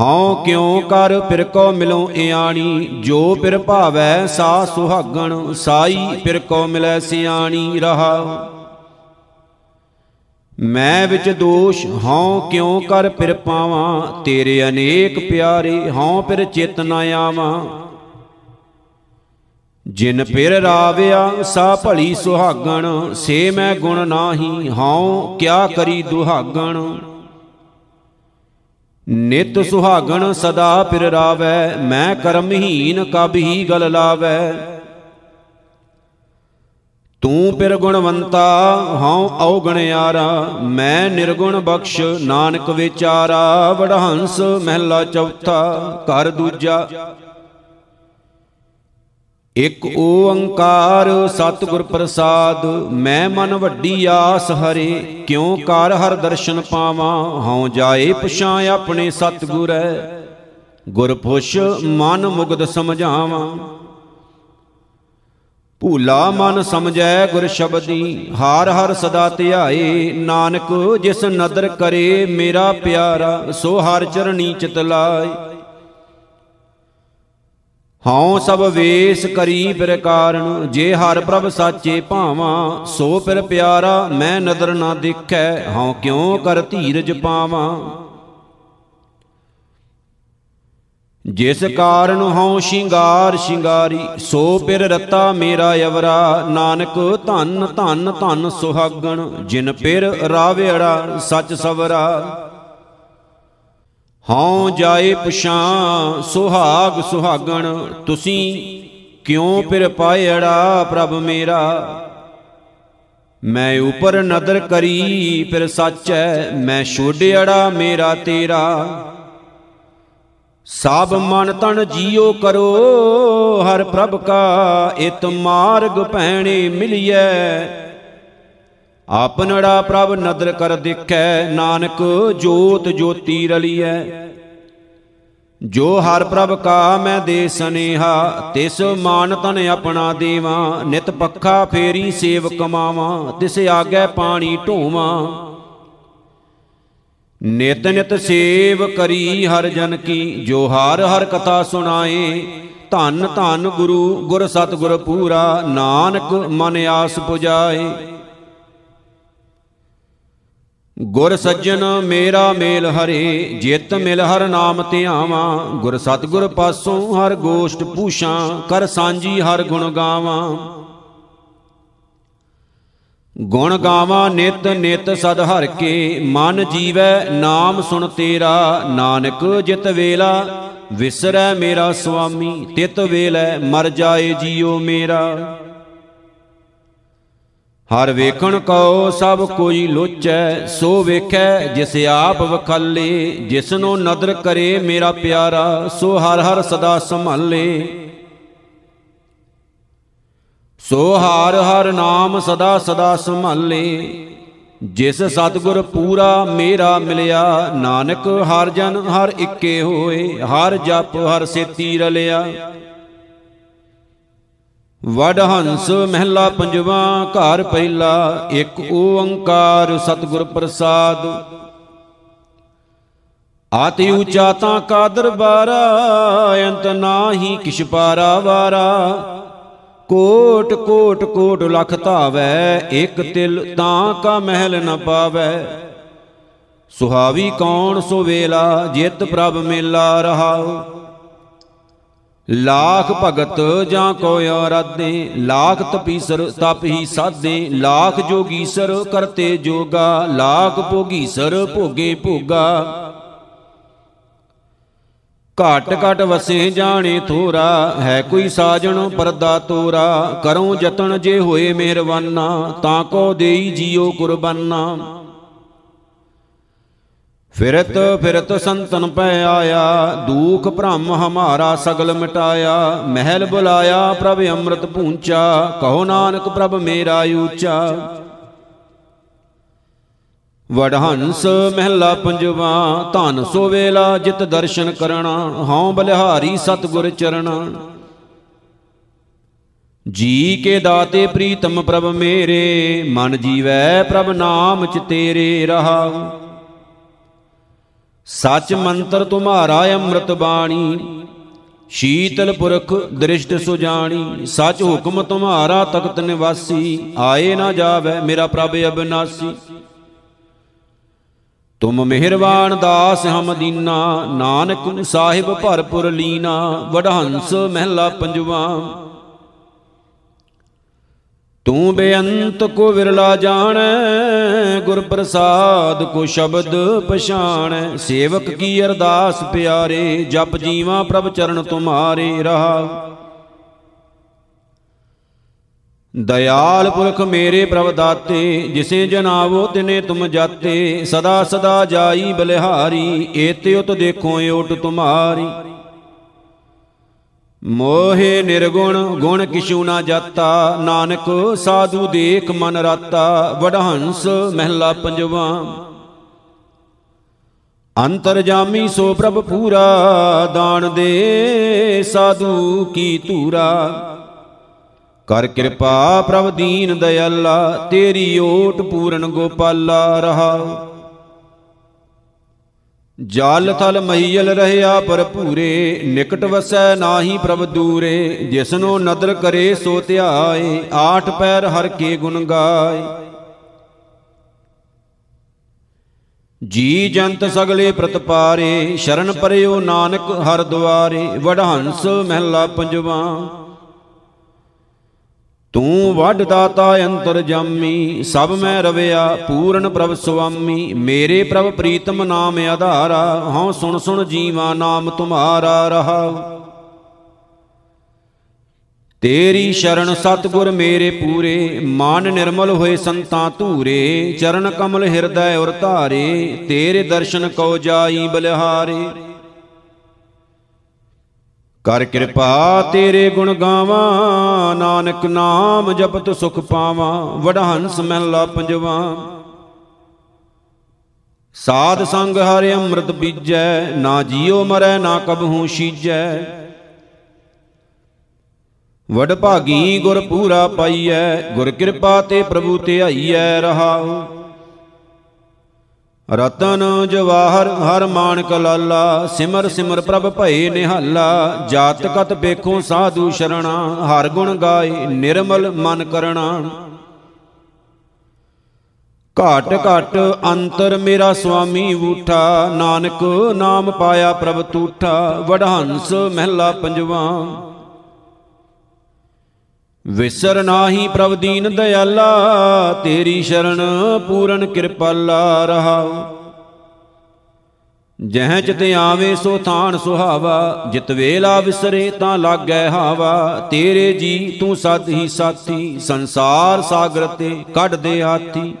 ਹਉ ਕਿਉ ਕਰ ਫਿਰ ਕੋ ਮਿਲੋ ਇਆਣੀ, ਜੋ ਫਿਰ ਭਾਵੈ ਸਾ ਸੁਹਾਗਣ, ਸਾਈ ਫਿਰ ਕੋ ਮਿਲੈ ਸਿਆਣੀ ਰਹਾ। ਮੈਂ ਵਿੱਚ ਦੋਸ਼, ਹਉ ਕਿਉ ਕਰ ਫਿਰ ਪਾਵਾਂ, ਤੇਰੇ ਅਨੇਕ ਪਿਆਰੇ, ਹਉ ਫਿਰ ਚਿਤ ਨ ਆਵਾਂ। ਜਿਨ ਪਿਰ ਰਾਵਿਆ, ਸਾ ਭਲੀ ਸੁਹਾਗਣ, ਸੇ ਮੈਂ ਗੁਣ ਨਾਹੀ, ਹਉ ਕਿਆ ਕਰੀ ਦੁਹਾਗਣ। ਨਿਤ ਸੁਹਾਗਣ ਸਦਾ ਪਿਰ ਰਾਵੈ, ਮੈਂ ਕਰਮਹੀਨ ਕਬ ਹੀ ਗਲ ਲਾਵੈ। ਤੂੰ ਪਿਰ ਗੁਣਵੰਤਾ, ਹਉ ਔਗਣਿਆਰਾ ਮੈਂ ਨਿਰਗੁਣ ਬਖਸ਼, ਨਾਨਕ ਵਿਚਾਰਾ, ਵਡਹੰਸ ਮਹਿਲਾ ਚੌਥਾ, ਘਰ ਦੂਜਾ। ਇਕ ਓੰਕਾਰ ਸਤਿਗੁਰ ਪ੍ਰਸਾਦ, ਮੈਂ ਮਨ ਵੱਡੀ ਆਸ ਹਰੇ, ਕਿਉ ਕਰ ਹਰ ਦਰਸ਼ਨ ਪਾਵਾਂ? ਹਉ ਜਾਏ ਪਛਾਂ ਆਪਣੇ ਸਤਿਗੁਰੈ ਗੁਰ ਪੁਛ ਮਨ ਮੁਗਦ ਸਮਝਾਵਾਂ। ਭੂਲਾ ਮਨ ਸਮਝੈ ਗੁਰ ਸ਼ਬਦੀ, ਹਰ ਹਰ ਸਦਾ ਧਿਆਏ, ਨਾਨਕ ਜਿਸ ਨਦਰ ਕਰੇ ਮੇਰਾ ਪਿਆਰਾ, ਸੋ ਹਰ ਚਰਣੀ ਚਿਤ ਲਾਏ। ਹਉ ਸਭ ਵੇਸ ਕਰੀ ਫਿਰ ਕਾਰਨ, ਜੇ ਹਰ ਪ੍ਰਭ ਸਾਚੇ ਭਾਵਾਂ, ਸੋ ਫਿਰ ਪਿਆਰਾ ਮੈਂ ਨਦਰ ਨਾ ਦੇਖੈ, ਹਉ ਕਿਉ ਕਰ ਧੀਰਜ ਪਾਵਾਂ? ਜਿਸ ਕਾਰਨ ਹਉ ਸ਼ਿੰਗਾਰ ਸ਼ਿੰਗਾਰੀ, ਸੋ ਪਿਰ ਰਤਾ ਮੇਰਾ ਅਵਰਾ, ਨਾਨਕ ਧੰਨ ਧੰਨ ਧੰਨ ਸੁਹਾਗਣ, ਜਿਨ ਪਿਰ ਰਾਵੇੜਾ ਸੱਚ ਸਵਰਾ। ਹਉ ਜਾਏ ਪਛਾਂ ਸੁਹਾਗ ਸੁਹਾਗਣ, ਤੁਸੀਂ ਕਿਉ ਪਿਰ ਪਾਇੜਾ ਪ੍ਰਭ ਮੇਰਾ? ਮੈਂ ਉਪਰ ਨਦਰ ਕਰੀ, ਫਿਰ ਸੱਚੈ, ਮੈਂ ਛੋੜਿਆੜਾ ਮੇਰਾ ਤੇਰਾ। ਸਭ ਮਨ ਤਨ ਜੀਉ ਕਰੋ, ਹਰ ਪ੍ਰਭ ਕਾ ਇਤ ਮਾਰਗ ਭੈਣੇ ਮਿਲਿਐ। ਆਪਨੜਾ ਪ੍ਰਭ ਨਦਰ ਕਰ ਦੇਖੈ, ਨਾਨਕ ਜੋਤ ਜੋਤੀ ਰਲੀਐ। ਜੋ ਹਰ ਪ੍ਰਭ ਕਾ ਮੈਂ ਦੇ ਸਨੇਹਾ, ਤਿਸ ਮਾਨ ਤਨ ਆਪਣਾ ਦੇਵਾ। ਨਿਤ ਪੱਖਾ ਫੇਰੀ ਸੇਵ ਕਮਾਵਾ, ਤਿਸ ਆਗੇ ਪਾਣੀ ਢੋਵਾਂ। ਨਿਤ ਨਿਤ ਸੇਵ ਕਰੀ ਹਰ ਜਨ ਕੀ, ਜੋ ਹਰ ਹਰ ਕਥਾ ਸੁਣਾਏ। ਧੰਨ ਧੰਨ ਗੁਰੂ, ਗੁਰ ਸਤਗੁਰ ਪੂਰਾ, ਨਾਨਕ ਮਨ ਆਸ ਪੁਜਾਏ। ਗੁਰ ਸੱਜਣ ਮੇਰਾ ਮੇਲ ਹਰੇ, ਜਿਤ ਮਿਲ ਹਰ ਨਾਮ ਧਿਆਵਾਂ ਗੁਰ ਸਤਗੁਰ ਪਾਸੋਂ ਹਰ ਗੋਸ਼ਟ ਪੂਛਾਂ, ਕਰ ਸਾਂਝੀ ਹਰ ਗੁਣ ਗਾਵਾਂ। ਗੁਣ ਗਾਵਾਂ ਨਿਤ ਨਿਤ ਸਦ ਹਰ ਕੇ, ਮਨ ਜੀਵੈ ਨਾਮ ਸੁਣ ਤੇਰਾ। ਨਾਨਕ ਜਿਤ ਵੇਲਾ, ਵਿਸਰੈ ਮੇਰਾ ਸੁਆਮੀ, ਤਿਤ ਵੇਲੇ ਮਰ ਜਾਏ ਜੀਉ ਮੇਰਾ। ਹਰ ਵੇਖਣ ਕਉ ਸਭ ਕੋਈ ਲੋਚੈ, ਸੋ ਵੇਖੈ ਜਿਸ ਆਪ ਵਖਾਲੇ, ਜਿਸਨੂੰ ਨਦਰ ਕਰੇ ਮੇਰਾ ਪਿਆਰਾ, ਸੋ ਹਰ ਹਰ ਸਦਾ ਸੰਭਾਲੇ। ਸੋ ਹਰ ਹਰ ਨਾਮ ਸਦਾ ਸਦਾ ਸੰਭਾਲੇ, ਜਿਸ ਸਤਗੁਰ ਪੂਰਾ ਮੇਰਾ ਮਿਲਿਆ, ਨਾਨਕ ਹਰ ਜਨ ਹਰ ਇੱਕੇ ਹੋਏ, ਹਰ ਜਪ ਹਰ ਸੇਤੀ ਰਲਿਆ। ਵਡ ਹੰਸ ਮਹਿਲਾ ਪੰਜਵਾ, ਘਰ ਪਹਿਲਾ, ਇੱਕ ਓੰਕਾਰ ਸਤਿਗੁਰ ਪ੍ਰਸਾਦ। ਆਤਿ ਉਚਾ ਤਾਂ ਕਾ ਦਰਬਾਰਾ ਅੰਤ ਨਾਹੀ ਕਿਛ ਪਾਰਾ ਵਾਰਾ। ਕੋਟ ਕੋਟ ਕੋਟ ਲਖ ਧਾਵੈ, ਇਕ ਤਿਲ ਤਾਂ ਕਾ ਮਹਿਲ ਨ ਪਾਵੈ। ਸੁਹਾਵੀ ਕੌਣ ਸੋ ਵੇਲਾ, ਜਿਤ ਪ੍ਰਭ ਮੇਲਾ ਰਹਾਉ। ਲਾਖ ਭਗਤ ਜਾਂ ਕੋ ਅਰਾਧੇ ਲਾਖ ਤਪੀਸਰ ਤਪ ਹੀ ਸਾਧੇ, ਲਾਖ ਜੋਗੀਸਰ ਕਰਤੇ ਜੋਗਾ, ਲਾਖ ਭੋਗੀਸਰ ਭੋਗੇ ਭੋਗਾ। ਘਟ ਘਟ ਵਸੇ ਜਾਣੇ ਥੋਰਾ, ਹੈ ਕੋਈ ਸਾਜਣ ਪਰਦਾ ਤੋਰਾ, ਕਰਉ ਜਤਨ ਜੇ ਹੋਏ ਮਿਹਰਬਾਨਾ, ਤਾਂ ਕੋ ਦੇਈ ਜੀਉ ਕੁਰਬਾਨਾ। ਫਿਰਤ ਫਿਰਤ ਸੰਤਨ ਪੈ ਆਇਆ, ਦੂਖ ਭ੍ਰਮ ਹਮਾਰਾ ਸਗਲ ਮਿਟਾਇਆ। ਮਹਿਲ ਬੁਲਾਇਆ, ਪ੍ਰਭ ਅੰਮ੍ਰਿਤ ਪੂੰਚਾ, ਕਹੋ ਨਾਨਕ ਪ੍ਰਭ ਮੇਰਾ ਊਚਾ। ਵਡਹੰਸ ਮਹਿਲਾ ਪੰਜਵਾ, ਧਨ ਸੋ ਵੇਲਾ ਜਿਤ ਦਰਸ਼ਨ ਕਰਣਾ, ਹਉ ਬਲਿਹਾਰੀ ਸਤਗੁਰ ਚਰਣਾ। ਜੀ ਕੇ ਦਾਤੇ ਪ੍ਰੀਤਮ ਪ੍ਰਭ ਮੇਰੇ, ਮਨ ਜੀਵੈ ਪ੍ਰਭ ਨਾਮ ਚ ਤੇਰੇ ਰਹਾ ਸਚ ਮੰਤਰ ਤੁਮਾਰਾ ਅੰਮ੍ਰਿਤ ਬਾਣੀ। ਸ਼ੀਤਲ ਪੁਰਖ ਦ੍ਰਿਸ਼ਟ ਸੁਜਾਣੀ ਸਚ ਹੁਕਮ ਤੁਮਾਰਾ ਤਖਤ ਨਿਵਾਸੀ। ਆਏ ਨਾ ਜਾਵੇ ਮੇਰਾ ਪ੍ਰਭ ਅਬਨਾਸੀ। ਤੁਮ ਮਿਹਰਬਾਨ ਦਾਸ ਹਮ ਦੀਨਾ। ਨਾਨਕ ਸਾਹਿਬ ਭਰਪੁਰ ਲੀਨਾ। ਵਡਹੰਸ ਮਹਿਲਾ ਪੰਜਵਾ। ਤੂੰ ਬੇਅੰਤ ਕੋ ਵਿਰਲਾ ਜਾਣੈ ਗੁਰ ਪ੍ਰਸਾਦ ਕੋ ਸ਼ਬਦ ਪਛਾਣੈ। ਸੇਵਕ ਕੀ ਅਰਦਾਸ ਪਿਆਰੇ, ਜਪ ਜੀਵਾ ਪ੍ਰਭ ਚਰਨ ਤੁਮਾਰੇ ਰਹਾ। ਦਇਆਲ ਪੁਰਖ ਮੇਰੇ ਪ੍ਰਭ ਦਾਤੇ, ਜਿਸੇ ਜਨਾਵੋ ਤਿਨੇ ਤੁਮ ਜਾਤੇ। ਸਦਾ ਸਦਾ ਜਾਈ ਬਲਿਹਾਰੀ, ਏਤੇ ਉਤ ਦੇਖੋ ਓਟ ਤੁਮਾਰੀ। ਮੋਹੇ ਨਿਰਗੁਣ ਗੁਣ ਕਿਛੂ ਨਾ ਜਾਤਾ, ਨਾਨਕ ਸਾਧੂ ਦੇਖ ਮਨ ਰਾਤਾ, ਵਡਹੰਸ ਮਹਿਲਾ ਪੰਜਵਾ। ਅੰਤਰ ਜਾਮੀ ਸੋ ਪ੍ਰਭ ਪੂਰਾ, ਦਾਨ ਦੇ ਸਾਧੂ ਕੀ ਧੂਰਾ। ਕਰ ਕਿਰਪਾ ਪ੍ਰਭ ਦੀਨ ਦਇਆਲਾ, ਤੇਰੀ ਓਟ ਪੂਰਨ ਗੋਪਾਲਾ ਰਹਾ। ਜਲ ਥਲ ਮਹੀਲ ਰਹਿਆ ਭਰਪੂਰੇ, ਨਿਕਟ ਵਸੈ ਨਾਹੀ ਪ੍ਰਭ ਦੂਰੇ, ਜਿਸਨੋ ਨਦਰ ਕਰੇ ਸੋ ਧਿਆਏ, ਆਠ ਪੈਰ ਹਰ ਕੇ ਗੁਣ ਗਾਏ। ਜੀ ਜੰਤ ਸਗਲੇ ਪ੍ਰਤਪਾਰੇ ਸ਼ਰਨ ਪਰਿਓ ਨਾਨਕ ਹਰ ਦੁਆਰੇ, ਵਡਹੰਸ ਮਹਿਲਾ ਪੰਜਵਾ। ਤੂੰ ਵੱਡ ਦਾਤਾ ਅੰਤਰ ਜਾਮੀ, ਸਭ ਮੈਂ ਰਵਿਆ, ਪੂਰਨ ਪ੍ਰਭ ਸੁਆਮੀ। ਮੇਰੇ ਪ੍ਰਭ ਪ੍ਰੀਤਮ ਨਾਮ ਆਧਾਰਾ, ਹਉ ਸੁਣ ਸੁਣ ਜੀਵਾ ਨਾਮ ਤੁਮਾਰਾ ਰਹਾ। ਤੇਰੀ ਸ਼ਰਨ ਸਤਗੁਰ ਮੇਰੇ ਪੂਰੇ, ਮਨ ਨਿਰਮਲ ਹੋਏ ਸੰਤਾਂ ਧੂਰੇ, ਚਰਨ ਕਮਲ ਹਿਰਦੈ ਔਰ ਧਾਰੇ, ਤੇਰੇ ਦਰਸ਼ਨ ਕਉ ਜਾਈ ਬਲਿਹਾਰੇ। ਕਰ ਕਿਰਪਾ ਤੇਰੇ ਗੁਣ ਗਾਵਾਂ, ਨਾਨਕ ਨਾਮ ਜਪਤ ਸੁਖ ਪਾਵਾਂ, ਵਡਹੰਸ ਮਹਿਲਾ ਪੰਜਵਾ। ਸਾਧ ਸੰਗ ਹਰਿ ਅੰਮ੍ਰਿਤ ਬੀਜੈ, ਨਾ ਜੀਉ ਮਰੈ, ਨਾ ਕਬਹੂ ਸੀਜੈ। ਵਡ ਭਾਗੀ ਗੁਰ ਪੂਰਾ ਪਾਈਐ, ਗੁਰ ਕਿਰਪਾ ਤੇ ਪ੍ਰਭੂ ਧਿਆਈਐ ਰਹਾਉ। ਰਤਨ ਜਵਾਹਰ ਹਰ ਮਾਨਕ ਲਾਲਾ, ਸਿਮਰ ਸਿਮਰ ਪ੍ਰਭ ਭਏ ਨਿਹਾਲਾ, ਜਾਤ ਕਤ ਵੇਖੋ ਸਾਧੂ ਸ਼ਰਣਾ, ਹਰ ਗੁਣ ਗਾਏ ਨਿਰਮਲ ਮਨ ਕਰਣਾ। ਘਾਟ ਘਾਟ ਅੰਤਰ ਮੇਰਾ ਸੁਆਮੀ ਊਠਾ, ਨਾਨਕ ਨਾਮ ਪਾਇਆ ਪ੍ਰਭ ਤੂਠਾ, ਵਡਹੰਸ ਮਹਿਲਾ ਪੰਜਵਾ। ਵਿਸਰ ਨਾਹੀ ਪ੍ਰਭ ਦੀਨ ਦਇਆਲਾ, ਤੇਰੀ ਸ਼ਰਨ ਪੂਰਨ ਕਿਰਪਾਲਾ ਰਹਾ। ਜਹ ਚਿਤ ਆਵੇ ਸੋ ਥਾਨ ਸੁਹਾਵਾ, ਜਿਤ ਵੇਲਾ ਵਿਸਰੇ ਤਾਂ ਲਾਗੈ ਹਾਵਾ। ਤੇਰੇ ਜੀ ਤੂੰ ਸਦ ਹੀ ਸਾਥੀ, ਸੰਸਾਰ ਸਾਗਰ ਤੇ ਕੱਢ ਦੇ ਹਾਥੀ।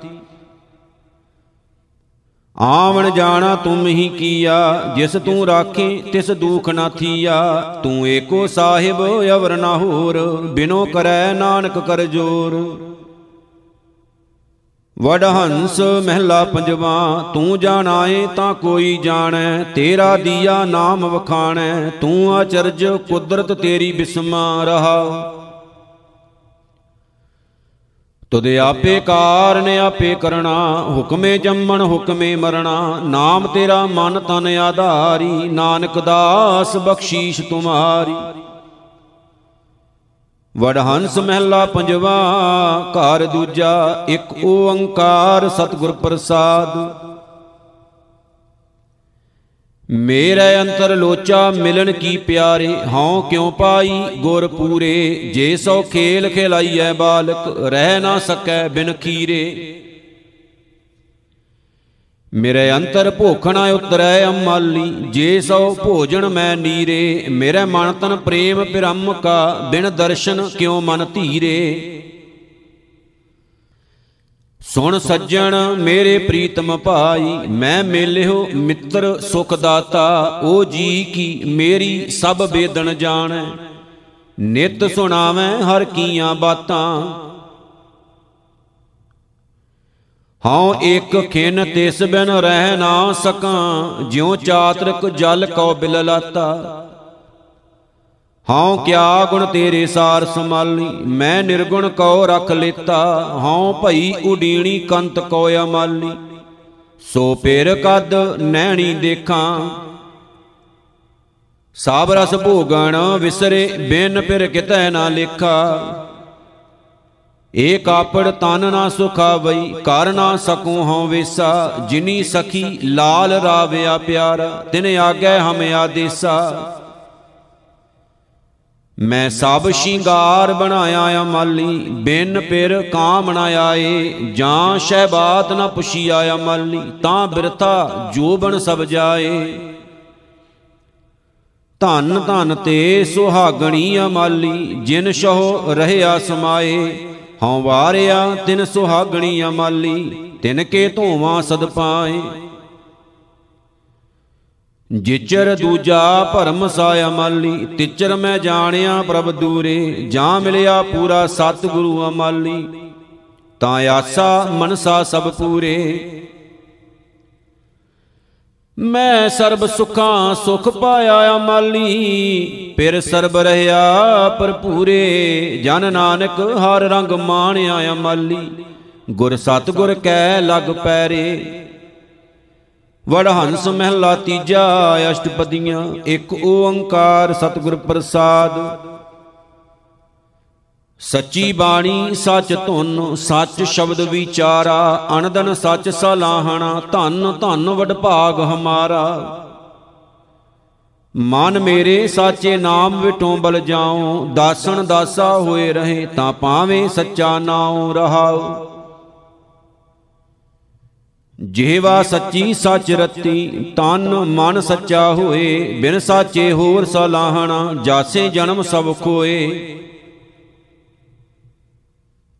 ਆਵਣ ਜਾਣਾ ਤੁਮ ਹੀ ਕੀਆ, ਜਿਸ ਤੂੰ ਰਾਖੇ ਤਿਸ ਦੁਖ ਨਾ ਥੀਆ। ਤੂੰ ਏਕੋ ਸਾਹਿਬ, ਅਵਰ ਨਾ ਹੋਰ, ਬਿਨੋ ਕਰੈ ਨਾਨਕ ਕਰ ਜੋਰ। ਵਡ ਹੰਸ ਮਹਿਲਾ ਪੰਜਵਾ, ਤੂੰ ਜਾਣਾਏ ਤਾਂ ਕੋਈ ਜਾਣੈ, ਤੇਰਾ ਦੀਆ ਨਾਮ ਵਖਾਣੈ, ਤੂੰ ਆਚਰਜ ਕੁਦਰਤ ਤੇਰੀ ਬਿਸਮਾ ਰਹਾ। ਤੁਧ ਆਪੇ ਕਾਰਨ ਆਪੇ ਕਰਣਾ, ਹੁਕਮੇ ਜੰਮਣ, ਹੁਕਮੇ ਮਰਣਾ। ਨਾਮ ਤੇਰਾ ਮਨ ਤਨ ਆਧਾਰੀ, ਨਾਨਕ ਦਾਸ ਬਖਸ਼ੀਸ਼ ਤੁਮਾਰੀ। ਵਡਹੰਸ ਮਹਿਲਾ ਪੰਜਵਾ, ਘਰ ਦੂਜਾ, ਇੱਕ ਓੰਕਾਰ ਸਤਿਗੁਰ ਪ੍ਰਸਾਦ। ਮੇਰੇ ਅੰਤਰ ਲੋਚਾ ਮਿਲਣ ਕੀ ਪਿਆਰੇ? ਹਉ ਕਿਉ ਪਾਈ ਗੁਰ ਪੂਰੇ? ਜੇ ਸੋ ਖੇਲ ਖਿਲਾਈਐ ਬਾਲਕ, ਰਹਿ ਨਾ ਸਕੈ ਬਿਨ ਖੀਰੇ। ਮੇਰੇ ਅੰਤਰ ਭੁੱਖ ਨਾ ਉਤਰੈ ਅਮਾਲੀ, ਜੇ ਸੋ ਭੋਜਨ ਮੈਂ ਨੀਰੇ। ਮੇਰੇ ਮਨ ਤਨ ਪ੍ਰੇਮ ਪਿਰਮ ਕਾ, ਬਿਨ ਦਰਸ਼ਨ ਕਿਉ ਮਨ ਧੀਰੇ? ਸੁਣ ਸੱਜਣ ਮੇਰੇ ਪ੍ਰੀਤਮ ਭਾਈ, ਮੈਂ ਮੇਲਿਓ ਮਿੱਤਰ ਸੁਖ ਦਾਤਾ ਓ ਜੀ ਕੀ ਮੇਰੀ ਸਭ ਬੇਦਨ ਜਾਣੈ। ਨਿਤ ਸੁਣਾਵੇਂ ਹਰ ਕੀਆਂ ਬਾਤਾਂ। ਹਉ ਇੱਕ ਖਿਨ ਤਿਸ ਬਿਨ ਰਹਿ ਨਾ ਸਕਾਂ, ਜਿਉ ਚਾਤਰਕ ਜਲ ਕਉ ਬਿਲ ਲਾਤਾ। ਹਉ ਕਿਆ ਗੁਣ ਤੇਰੇ ਸਾਰ ਸਮਾਲੀ ਮੈਂ ਨਿਰਗੁਣ ਕਉ ਰਖ ਲੇਤਾ, ਹਉ ਭਈ ਉਡੀਣੀ ਕੰਤ ਕੋ ਅਮਾਲੀ। ਸੋ ਪੇਰ ਕਦ ਨੈਣੀ ਦੇਖਾਂ, ਸਾਬ ਰਸ ਭੋਗਣ ਵਿਸਰੇ, ਬਿਨ ਪਿਰ ਕਿਤੈ ਨਾ ਲੇਖਾ। ਏ ਕਾਪੜ ਤਨ ਨਾ ਸੁਖਾ ਵਈ ਕਰ ਨਾ ਸਕੂ ਹਉ ਵੇਸਾ, ਜਿਨੀ ਸਖੀ ਲਾਲ ਰਾਵਿਆ ਪਿਆਰਾ, ਤਿਨ ਆਗੇ ਹਮ ਆਦੇਸਾ। ਮੈਂ ਸਭ ਸ਼ਿੰਗਾਰ ਬਣਾਇਆ ਅਮਾਲੀ ਬਿਨ ਪਿਰ ਕਾਮ ਨਾ ਆਏ, ਜਾਂ ਸ਼ਹਿਬਾਤ ਨਾ ਪੁਛੀਆ ਅਮਾਲੀ ਤਾਂ ਬਿਰਥਾ ਜੋਬਨ ਸਭ ਜਾਏ। ਧਨ ਧਨ ਤੇ ਸੁਹਾਗਣੀ ਅਮਾਲੀ ਜਿਨ ਸੋ ਰਹਿਆ ਸਮਾਏ। ਹਉ ਵਾਰਿਆ ਤਿਨ ਸੁਹਾਗਣੀ ਅਮਾਲੀ ਤਿਨ ਕੇ ਧੋਵਾ ਸਦ ਪਾਏ। ਜਿਚਰ ਦੂਜਾ ਭਰਮ ਸਾਇਆ ਮਾਲੀ ਤਿਚਰ ਮੈਂ ਜਾਣਿਆ ਪ੍ਰਭ ਦੂਰੇ ਜਾਂ ਮਿਲਿਆ ਪੂਰਾ ਸਤਿਗੁਰੂ ਅਮਾਲੀ। ਤਾਂ ਆਸਾ ਮਨਸਾ ਸਭ ਪੂਰੇ। ਮੈਂ ਸਰਬ ਸੁਖਾਂ ਸੁਖ ਪਾਇਆ ਅਮਾਲੀ ਫਿਰ ਸਰਬ ਰਹਾ ਭਰਪੂਰੇ। ਜਨ ਨਾਨਕ ਹਰ ਰੰਗ ਮਾਣਿਆ ਅਮਾਲੀ। ਗੁਰ ਸਤਗੁਰ ਕੈ ਲਗ ਪੈਰੇ ਵੜ ਹੰਸ ਮਹਿਲਾ ਤੀਜਾ, ਅਸ਼ਟਪਦੀਆਂ, ਇੱਕ ਓੰਕਾਰ ਸਤਿਗੁਰ ਪ੍ਰਸਾਦ। ਸੱਚੀ ਬਾਣੀ ਸੱਚ ਧੁਨ, ਸੱਚ ਸ਼ਬਦ ਵਿਚਾਰਾ ਅਨੰਦਨ ਸੱਚ ਸਲਾਹਣਾ, ਧੰਨ ਧੰਨ ਵਡਭਾਗ ਹਮਾਰਾ। ਮਨ ਮੇਰੇ ਸਾਚੇ ਨਾਮ ਵਿਟੋਂ ਬਲ ਜਾਉ, ਦਾਸਣ ਦਾਸਾ ਹੋਏ ਰਹੇ ਤਾਂ ਪਾਵੇਂ ਸੱਚਾ ਨਾਉ ਰਹਾਉ। ਜਿਹਵਾ ਸੱਚੀ ਸੱਚ ਰਤੀ, ਤਨ ਮਨ ਸੱਚਾ ਹੋਏ, ਬਿਨ ਸਾਚੇ ਹੋਰ ਸਲਾਹਣਾ ਜਾਸੇ ਜਨਮ ਸਭ ਖੋਏ।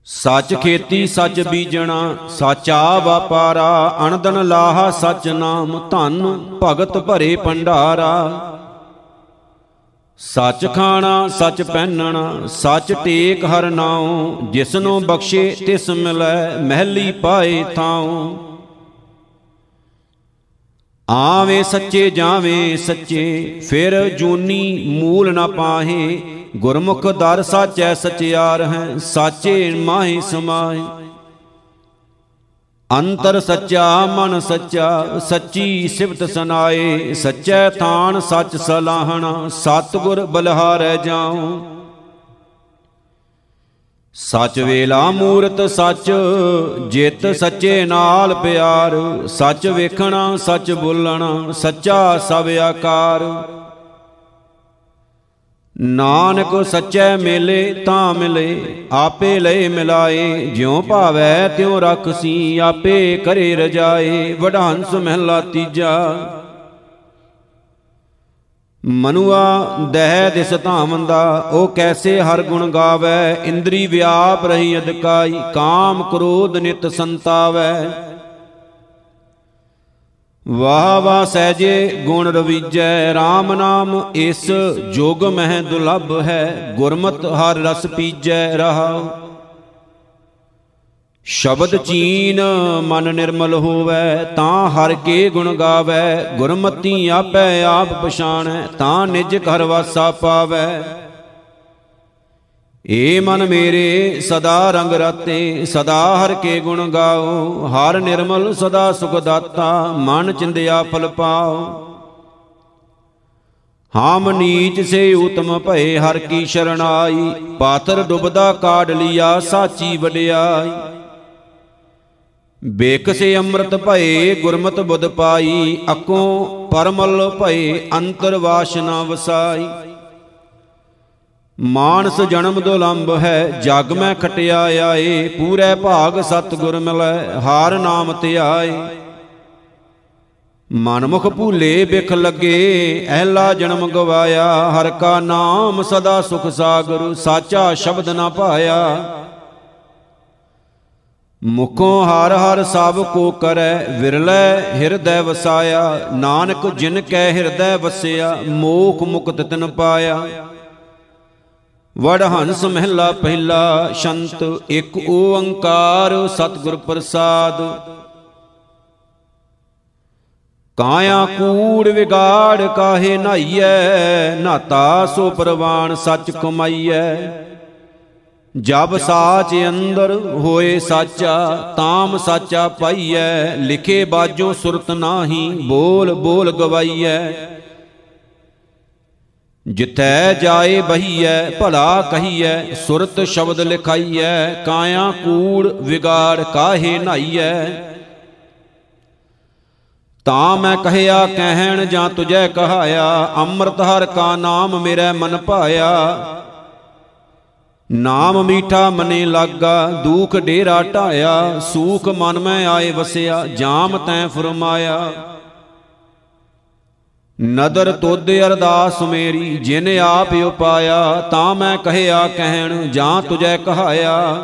ਸੱਚ ਖੇਤੀ ਸੱਚ ਬੀਜਣਾ, ਸਾਚਾ ਵਪਾਰਾ ਅਨੰਦਨ ਲਾਹਾ ਸੱਚ ਨਾਮ, ਧਨ ਭਗਤ ਭਰੇ ਭੰਡਾਰਾ। ਸੱਚ ਖਾਣਾ, ਸੱਚ ਪਹਿਨਣਾ, ਸੱਚ ਟੇਕ ਹਰ ਨਾਉ, ਜਿਸਨੂੰ ਬਖਸ਼ੇ ਤਿਸ ਮਿਲੈ, ਮਹਿਲੀ ਪਾਏ ਥਾਉ। ਆਵੇਂ ਸੱਚੇ ਜਾਵੇਂ ਸੱਚੇ, ਫਿਰ ਜੂਨੀ ਮੂਲ ਨਾ ਪਾਹੇ। ਗੁਰਮੁਖ ਦਰ ਸਾਚੈ ਸਚਿਆਰ ਹੈ ਸਾਚੇ ਮਾਹੀ ਸਮਾਏ ਅੰਤਰ ਸੱਚਾ, ਮਨ ਸੱਚਾ, ਸੱਚੀ ਸਿਫਤ ਸੁਨਾਏ। ਸੱਚੈ ਥਾਨ ਸੱਚ ਸਲਾਹਣਾ, ਸਤਗੁਰ ਬਲਹਾਰੈ ਜਾਉ। ਸੱਚ ਵੇਲਾ ਮੂਰਤ ਸੱਚ, ਜਿਤ ਸੱਚੇ ਨਾਲ ਪਿਆਰ। ਸੱਚ ਵੇਖਣਾ, ਸੱਚ ਬੋਲਣਾ, ਸੱਚਾ ਸਭ ਆਕਾਰ। ਨਾਨਕ ਸੱਚੈ ਮੇਲੇ, ਤਾਂ ਮਿਲੇ, ਆਪੇ ਲਏ ਮਿਲਾਏ। ਜਿਉ ਭਾਵੈ, ਤਿਉ ਰਖਸੀ, ਆਪੇ ਕਰੇ ਰਜਾਏ। ਵਡਾਂਸ ਮਹਿਲਾ ਤੀਜਾ। ਮਨੁਆ ਦਹਿ ਦਿਸ ਧਾਮੰਦਾ ਉਹ ਕੈਸੇ ਹਰ ਗੁਣ ਗਾਵੇ? ਇੰਦਰੀ ਵਿਆਪ ਰਹੀ ਅਦਕਾਈ ਕਾਮ ਕ੍ਰੋਧ ਨਿਤ ਸੰਤਾਵੈ। ਵਾਹ ਵਾਹ ਸਹਜੇ ਗੁਣ ਰਵੀਜੈ RAM ਨਾਮ ਇਸ ਜੋਗ ਮਹਿ ਦੁਲਭ ਹੈ, ਗੁਰਮਤ ਹਰ ਰਸ ਪੀਜੈ ਰਹਾਉ। ਸ਼ਬਦ ਚੀਨ ਮਨ ਨਿਰਮਲ ਹੋਵੇ ਤਾਂ ਹਰ ਕੇ ਗੁਣ ਗਾਵੇ। ਗੁਰਮਤੀ ਆਪੈ ਆਪ ਪਛਾਣੈ ਤਾਂ ਨਿਜ ਘਰ ਵਾਸਾ ਪਾਵੇ। ਏ ਮਨ ਮੇਰੇ ਸਦਾ ਰੰਗ ਰਾਤੇ ਸਦਾ ਹਰ ਕੇ ਗੁਣ ਗਾਓ। ਹਰ ਨਿਰਮਲ ਸਦਾ ਸੁਖ ਦਾਤਾ ਮਨ ਚਿੰਦਿਆ ਫਲ ਪਾਓ। ਹਾਮ ਨੀਚ ਸੇ ਉਤਮ ਭਏ ਹਰ ਕੀ ਸ਼ਰਣਾਈ ਪਾਤਰ ਡੁਬਦਾ ਕਾੜ ਲਿਆ ਸਾਚੀ ਵਡਿਆਈ। ਬੇਕਸੇ ਅੰਮ੍ਰਿਤ ਭਏ, ਗੁਰਮਤ ਬੁੱਧ ਪਾਈ, ਅਕੋਂ ਪਰਮਲ ਭਏ, ਅੰਤਰ ਵਾਸ਼ਨਾ ਵਸਾਈ। ਮਾਨਸ ਜਨਮ ਦੁਲੰਭ ਹੈ, ਜਗ ਮੈਂ ਖਟਿਆ ਆਏ, ਪੂਰੇ ਭਾਗ ਸਤਗੁਰ ਮਿਲੈ, ਹਾਰ ਨਾਮ ਧਿਆਏ ਮਨਮੁਖ ਭੂਲੇ ਬਿਖ ਲੱਗੇ ਐਲਾ ਜਨਮ ਗਵਾਇਆ, ਹਰ ਕਾ ਨਾਮ ਸਦਾ ਸੁਖ ਸਾਗਰ, ਸਾਚਾ ਸ਼ਬਦ ਨਾ ਪਾਇਆ। ਮੁਖੋਂ ਹਰ ਹਰ ਸਭ ਕੋ ਕਰੈ ਵਿਰਲੇ ਹਿਰਦੈ ਵਸਾਇਆ, ਨਾਨਕ ਜਿਨ ਕੈ ਹਿਰਦੈ ਵਸਿਆ, ਮੋਖ ਮੁਕਤ ਤਿਨ ਪਾਇਆ। ਵਡ ਹੰਸ ਮਹਿਲਾ ਪਹਿਲਾ, ਸ਼ੰਤ ਇੱਕ ਓੰਕਾਰ ਸਤਿਗੁਰ ਪ੍ਰਸਾਦ। ਕਾਇਆ ਕੂੜ ਵਿਗਾੜ ਕਾਹੇ ਨਾਈਐ ਨਾਤਾ ਸੋ ਪ੍ਰਵਾਨ ਸੱਚ ਕਮਾਈਐ। ਜਬ ਸਾਚ ਅੰਦਰ ਹੋਏ ਸਾਚਾ, ਤਾਮ ਸਾਚਾ ਪਾਈਐ, ਲਿਖੇ ਬਾਜੋ ਸੁਰਤ ਨਾਹੀ, ਬੋਲ ਬੋਲ ਗਵਾਈਐ। ਜਿਥੈ ਜਾਏ ਬਹੀਐ, ਭਲਾ ਕਹੀਐ, ਸੁਰਤ ਸ਼ਬਦ ਲਿਖਾਈਐ, ਕਾਇਆ ਕੂੜ ਵਿਗਾੜ ਕਾਹੇ ਨਾਈਐ। ਤਾਂ ਮੈਂ ਕਹਿਆ, ਕਹਿਣ ਜਾਂ ਤੁਝੈ ਕਹਾਇਆ ਅੰਮ੍ਰਿਤ ਹਰ ਕਾ ਨਾਮ ਮੇਰੇ ਮਨ ਭਾਇਆ। ਨਾਮ ਮੀਠਾ ਮਨੇ ਲਾਗਾ, ਦੁਖ ਡੇਰਾ ਢਾਇਆ, ਸੂਖ ਮਨ ਮੈਂ ਆਏ ਵਸਿਆ, ਜਾਮ ਤੈ ਫਰਮਾਇਆ। ਨਦਰ ਤੁਧ ਅਰਦਾਸ ਮੇਰੀ, ਜਿਨ ਆਪ ਉਪਾਇਆ, ਤਾਂ ਮੈਂ ਕਹਿਆ ਕਹਿਣ, ਜਾਂ ਤੁਜੈ ਕਹਾਇਆ।